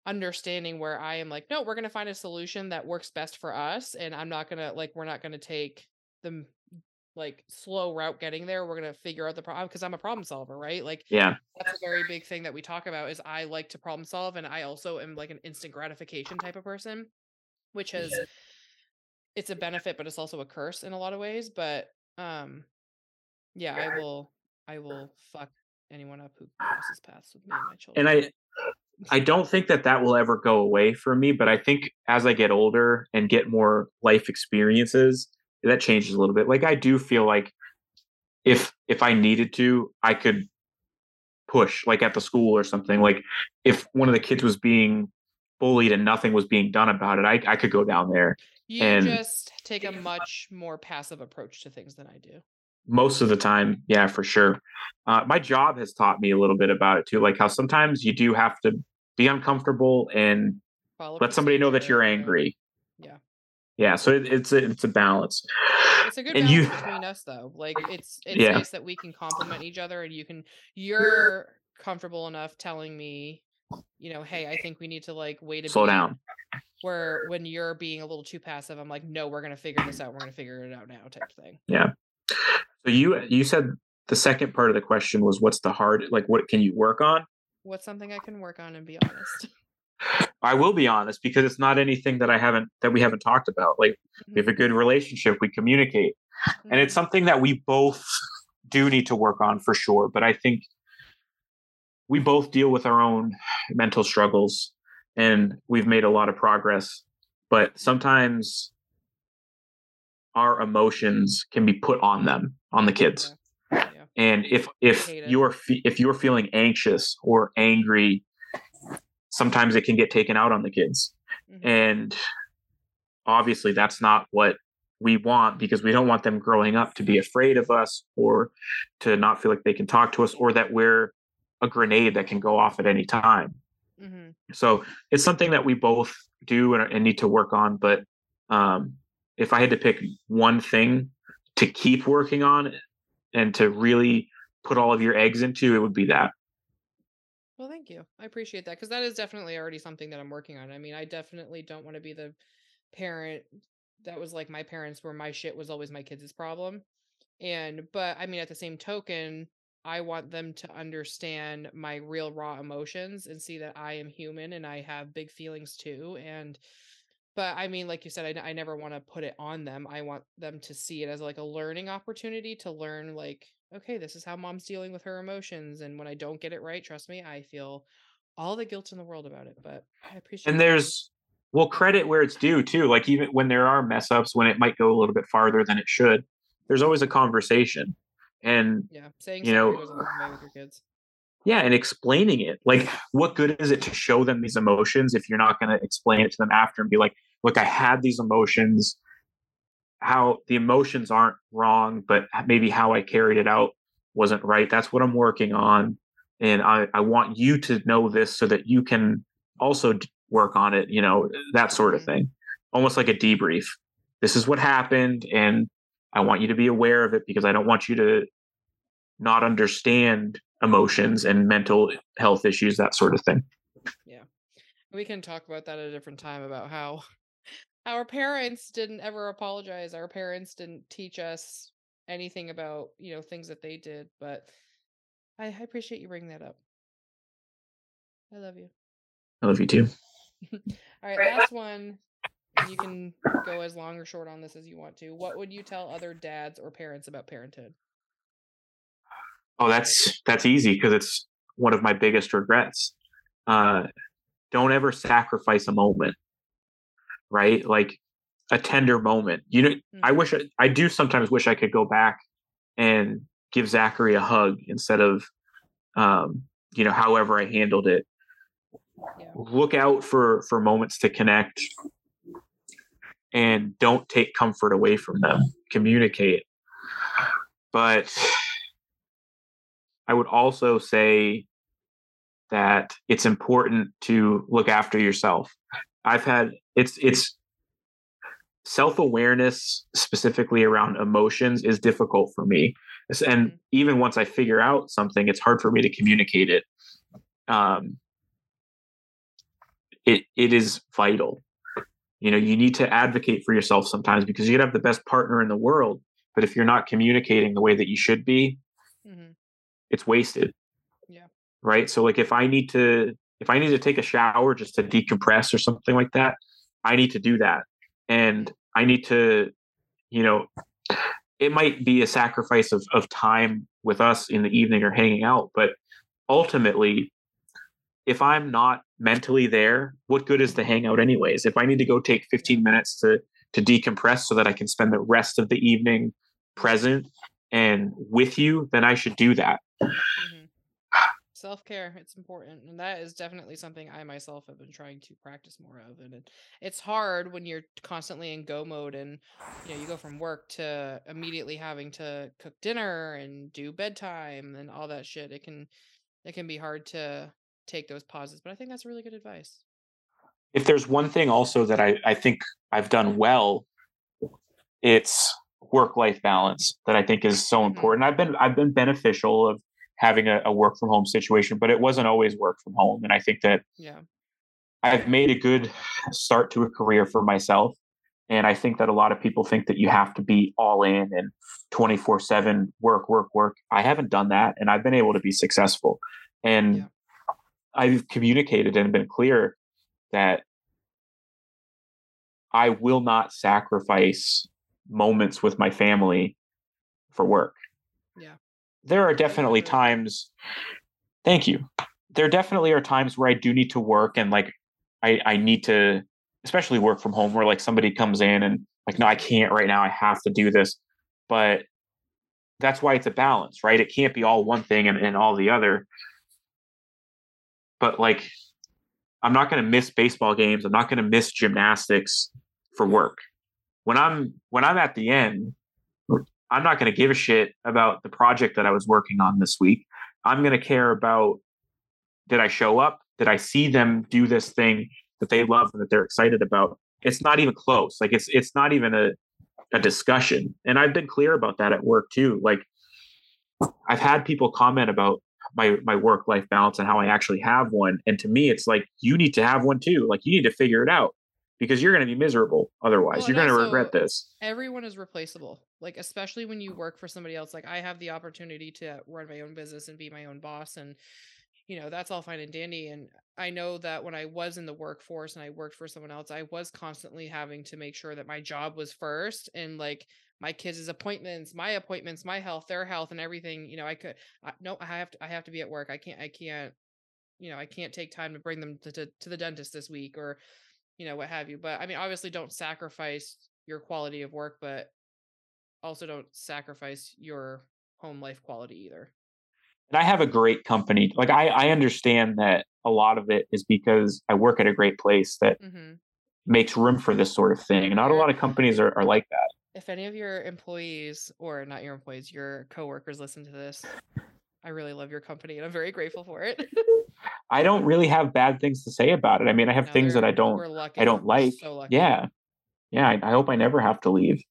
understanding where I am like, no, we're going to find a solution that works best for us. And I'm not going to, like, we're not going to take the like slow route getting there. We're going to figure out the problem because I'm a problem solver, right? Like, Yeah. that's a very big thing that we talk about is I like to problem solve and I also am like an instant gratification type of person, which has it's a benefit but it's also a curse in a lot of ways, but um yeah, I will I will fuck anyone up who crosses paths with me and my children. And I I don't think that that will ever go away for me, but I think as I get older and get more life experiences, that changes a little bit. Like I do feel like if if I needed to, I could push like at the school or something. Like if one of the kids was being bullied and nothing was being done about it, I I could go down there. you and- just take a much more passive approach to things than I do. most of the time yeah for sure uh, my job has taught me a little bit about it too like how sometimes you do have to be uncomfortable and Follow let somebody know that you're angry. Yeah so it, it's a, it's a balance It's a good And balance you- between us though. Like it's it's Yeah. nice that we can complement each other and you can you're comfortable enough telling me, you know, hey, I think we need to like wait a slow beat," down Where when you're being a little too passive, I'm like, no, we're gonna figure this out. We're gonna figure it out now, type thing. Yeah. So you you said the second part of the question was what's the hard like what can you work on What's something I can work on and be honest? I will be honest because it's not anything that i haven't that we haven't talked about. Like we have a good relationship we communicate. And it's Mhm. something that we both do need to work on for sure but i think we both deal with our own mental struggles and we've made a lot of progress but sometimes our emotions can be put on them on the kids. Yeah. and if if you're if you're feeling anxious or angry sometimes it can get taken out on the kids Mhm. and obviously that's not what we want because we don't want them growing up to be afraid of us or to not feel like they can talk to us or that we're a grenade that can go off at any time Mhm. so it's something that we both do and, and need to work on but um, if i had to pick one thing to keep working on and to really put all of your eggs into it would be that thank you. I appreciate that because that is definitely already something that I'm working on. I mean, I definitely don't want to be the parent that was like my parents, where my shit was always my kids' problem. And, but I mean, at the same token, I want them to understand my real raw emotions and see that I am human and I have big feelings too. And, but I mean, like you said, i, I never want to put it on them. I want them to see it as like a learning opportunity to learn, like, okay, this is how mom's dealing with her emotions. And when I don't get it right, trust me, I feel all the guilt in the world about it. But I appreciate and that. there's well credit where it's due too like even when there are mess ups when it might go a little bit farther than it should there's always a conversation and yeah, saying you know- goes a long way with your kids. Yeah and explaining it like what good is it to show them these emotions if you're not going to explain it to them after and be like look i had these emotions how the emotions aren't wrong but maybe how i carried it out wasn't right. That's what i'm working on and i, I want you to know this so that you can also work on it you know that sort of Mhm. thing. Almost like a debrief. This is what happened and i want you to be aware of it because i don't want you to not understand emotions and mental health issues that sort of thing Yeah. We can talk about that at a different time about how our parents didn't ever apologize. Our parents didn't teach us anything about, you know, things that they did. But I, I appreciate you bringing that up. I love you. i love you too All right, last one. You can go as long or short on this as you want to. What would you tell other dads or parents about parenthood? Oh, that's that's easy because it's one of my biggest regrets. Uh, don't ever sacrifice a moment, right? Like a tender moment. You know, I Mhm. wish I, I do sometimes wish I could go back and give Zachary a hug instead of um, you know however i handled it Yeah. look out for for moments to connect and don't take comfort away from them communicate but i would also say that it's important to look after yourself. I've had it's it's self-awareness specifically around emotions is difficult for me. And Mhm. even once i figure out something it's hard for me to communicate it. Um it it is vital. You know you need to advocate for yourself sometimes because you could have the best partner in the world but if you're not communicating the way that you should be hmm it's wasted. Yeah. right? So like if i need to if i need to take a shower just to decompress or something like that i need to do that. And mm. i need to you know it might be a sacrifice of, of time with us in the evening or hanging out but ultimately if i'm not mentally there what good is the hangout anyways? If i need to go take 15 minutes to to decompress so that i can spend the rest of the evening present and with you then i should do that hmm Self care, it's important, and that is definitely something I myself have been trying to practice more of. And it, it's hard when you're constantly in go mode, and you know you go from work to immediately having to cook dinner and do bedtime and all that shit. It can it can be hard to take those pauses, but I think that's really good advice. if there's one thing also that I, I think I've done well, it's work life balance that I think is so Mhm. important. I've been I've been beneficial of having a, a work from home situation, but it wasn't always work from home. And I think that Yeah. I've made a good start to a career for myself. And I think that a lot of people think that you have to be all in and 24 7 work, work, work. I haven't done that and I've been able to be successful. And Yeah. I've communicated and been clear that I will not sacrifice moments with my family for work. There are definitely mm-hmm. times, thank you. There definitely are times where I do need to work and like I, I need to, especially work from home where like somebody comes in and like, no, I can't right now. I have to do this. But that's why it's a balance, right? It can't be all one thing and, and all the other. But like, I'm not going to miss baseball games. I'm not going to miss gymnastics for work. When I'm when I'm at the end, I'm not going to give a shit about the project that I was working on this week. I'm going to care about did I show up? Did I see them do this thing that they love and that they're excited about? It's not even close. Like it's it's not even a a discussion. And I've been clear about that at work too. Like I've had people comment about my my work life balance and how I actually have one. And to me, it's like you need to have one too. Like you need to figure it out because you're going to be miserable otherwise. Well, you're going to regret this. everyone is replaceable like especially when you work for somebody else like i have the opportunity to run my own business and be my own boss and you know that's all fine and dandy and i know that when i was in the workforce and i worked for someone else i was constantly having to make sure that my job was first and like my kids' appointments my appointments my health their health and everything you know i could I, no i have to i have to be at work i can't i can't you know i can't take time to bring them to, to, to the dentist this week or you know what have you but i mean obviously don't sacrifice your quality of work but also don't sacrifice your home life quality either and I have a great company. Like I, I understand that a lot of it is because I work at a great place that hmm makes room for this sort of thing. Not a lot of companies are, are like that. if any of your employees or not your employees your coworkers listen to this i really love your company and i'm very grateful for it I don't really have bad things to say about it. I mean, I have No, things that I don't I don't like. so. Yeah. Yeah. I, I hope I never have to leave.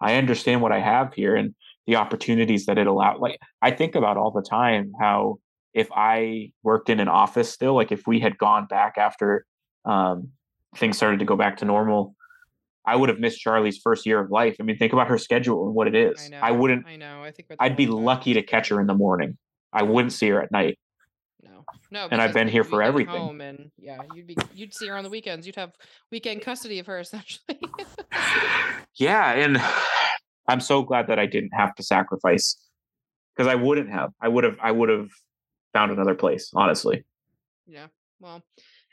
I understand what I have here and the opportunities that it allows. Like I think about all the time how if I worked in an office still, like if we had gone back after um, things started to go back to normal, I would have missed Charlie's first year of life. I mean, think about her schedule and what it is. I know. I wouldn't. I know. I think I'd be lucky to catch her in the morning. I wouldn't see her at night. No. And I've been here for everything. Home and yeah, you'd be you'd see her on the weekends. You'd have weekend custody of her essentially. yeah and i'm so glad that i didn't have to sacrifice because i wouldn't have i would have i would have found another place honestly yeah. Well,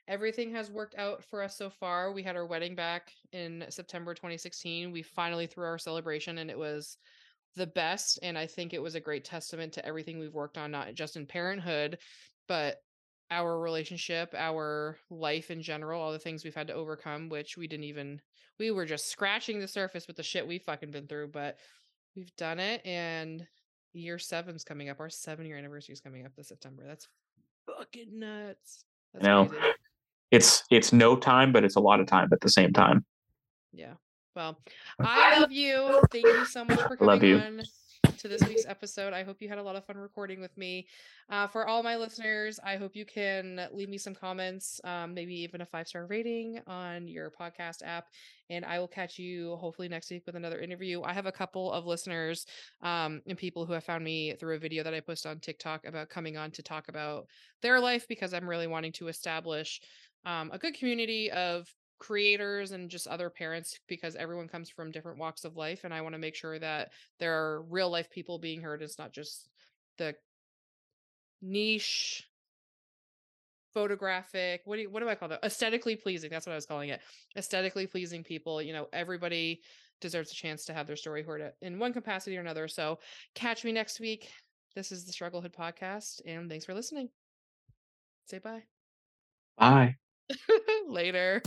everything has worked out for us so far. We had our wedding back in September 2016. We finally threw our celebration, and it was the best. And I think it was a great testament to everything we've worked on, not just in parenthood, but our relationship, our life in general, all the things we've had to overcome, which we didn't even we were just scratching the surface with the shit we fucking been through, but we've done it and year seven's coming up. Our seven year anniversary is coming up this September. That's fucking nuts. That's know. crazy. It's it's no time, but it's a lot of time at the same time. Yeah. Well, I love you. Thank you so much for coming Love you. on to this week's episode. I hope you had a lot of fun recording with me. Uh, for all my listeners, I hope you can leave me some comments, um, maybe even a five star rating on your podcast app. And I will catch you hopefully next week with another interview. I have a couple of listeners um, and people who have found me through a video that I post on TikTok about coming on to talk about their life because I'm really wanting to establish um, a good community of creators and just other parents because everyone comes from different walks of life and i want to make sure that there are real life people being heard it's not just the niche photographic what do you, what do i call that? Aesthetically pleasing that's what i was calling it. Aesthetically pleasing people you know everybody deserves a chance to have their story heard in one capacity or another so catch me next week. This is the strugglehood podcast and thanks for listening. Say bye. Bye. later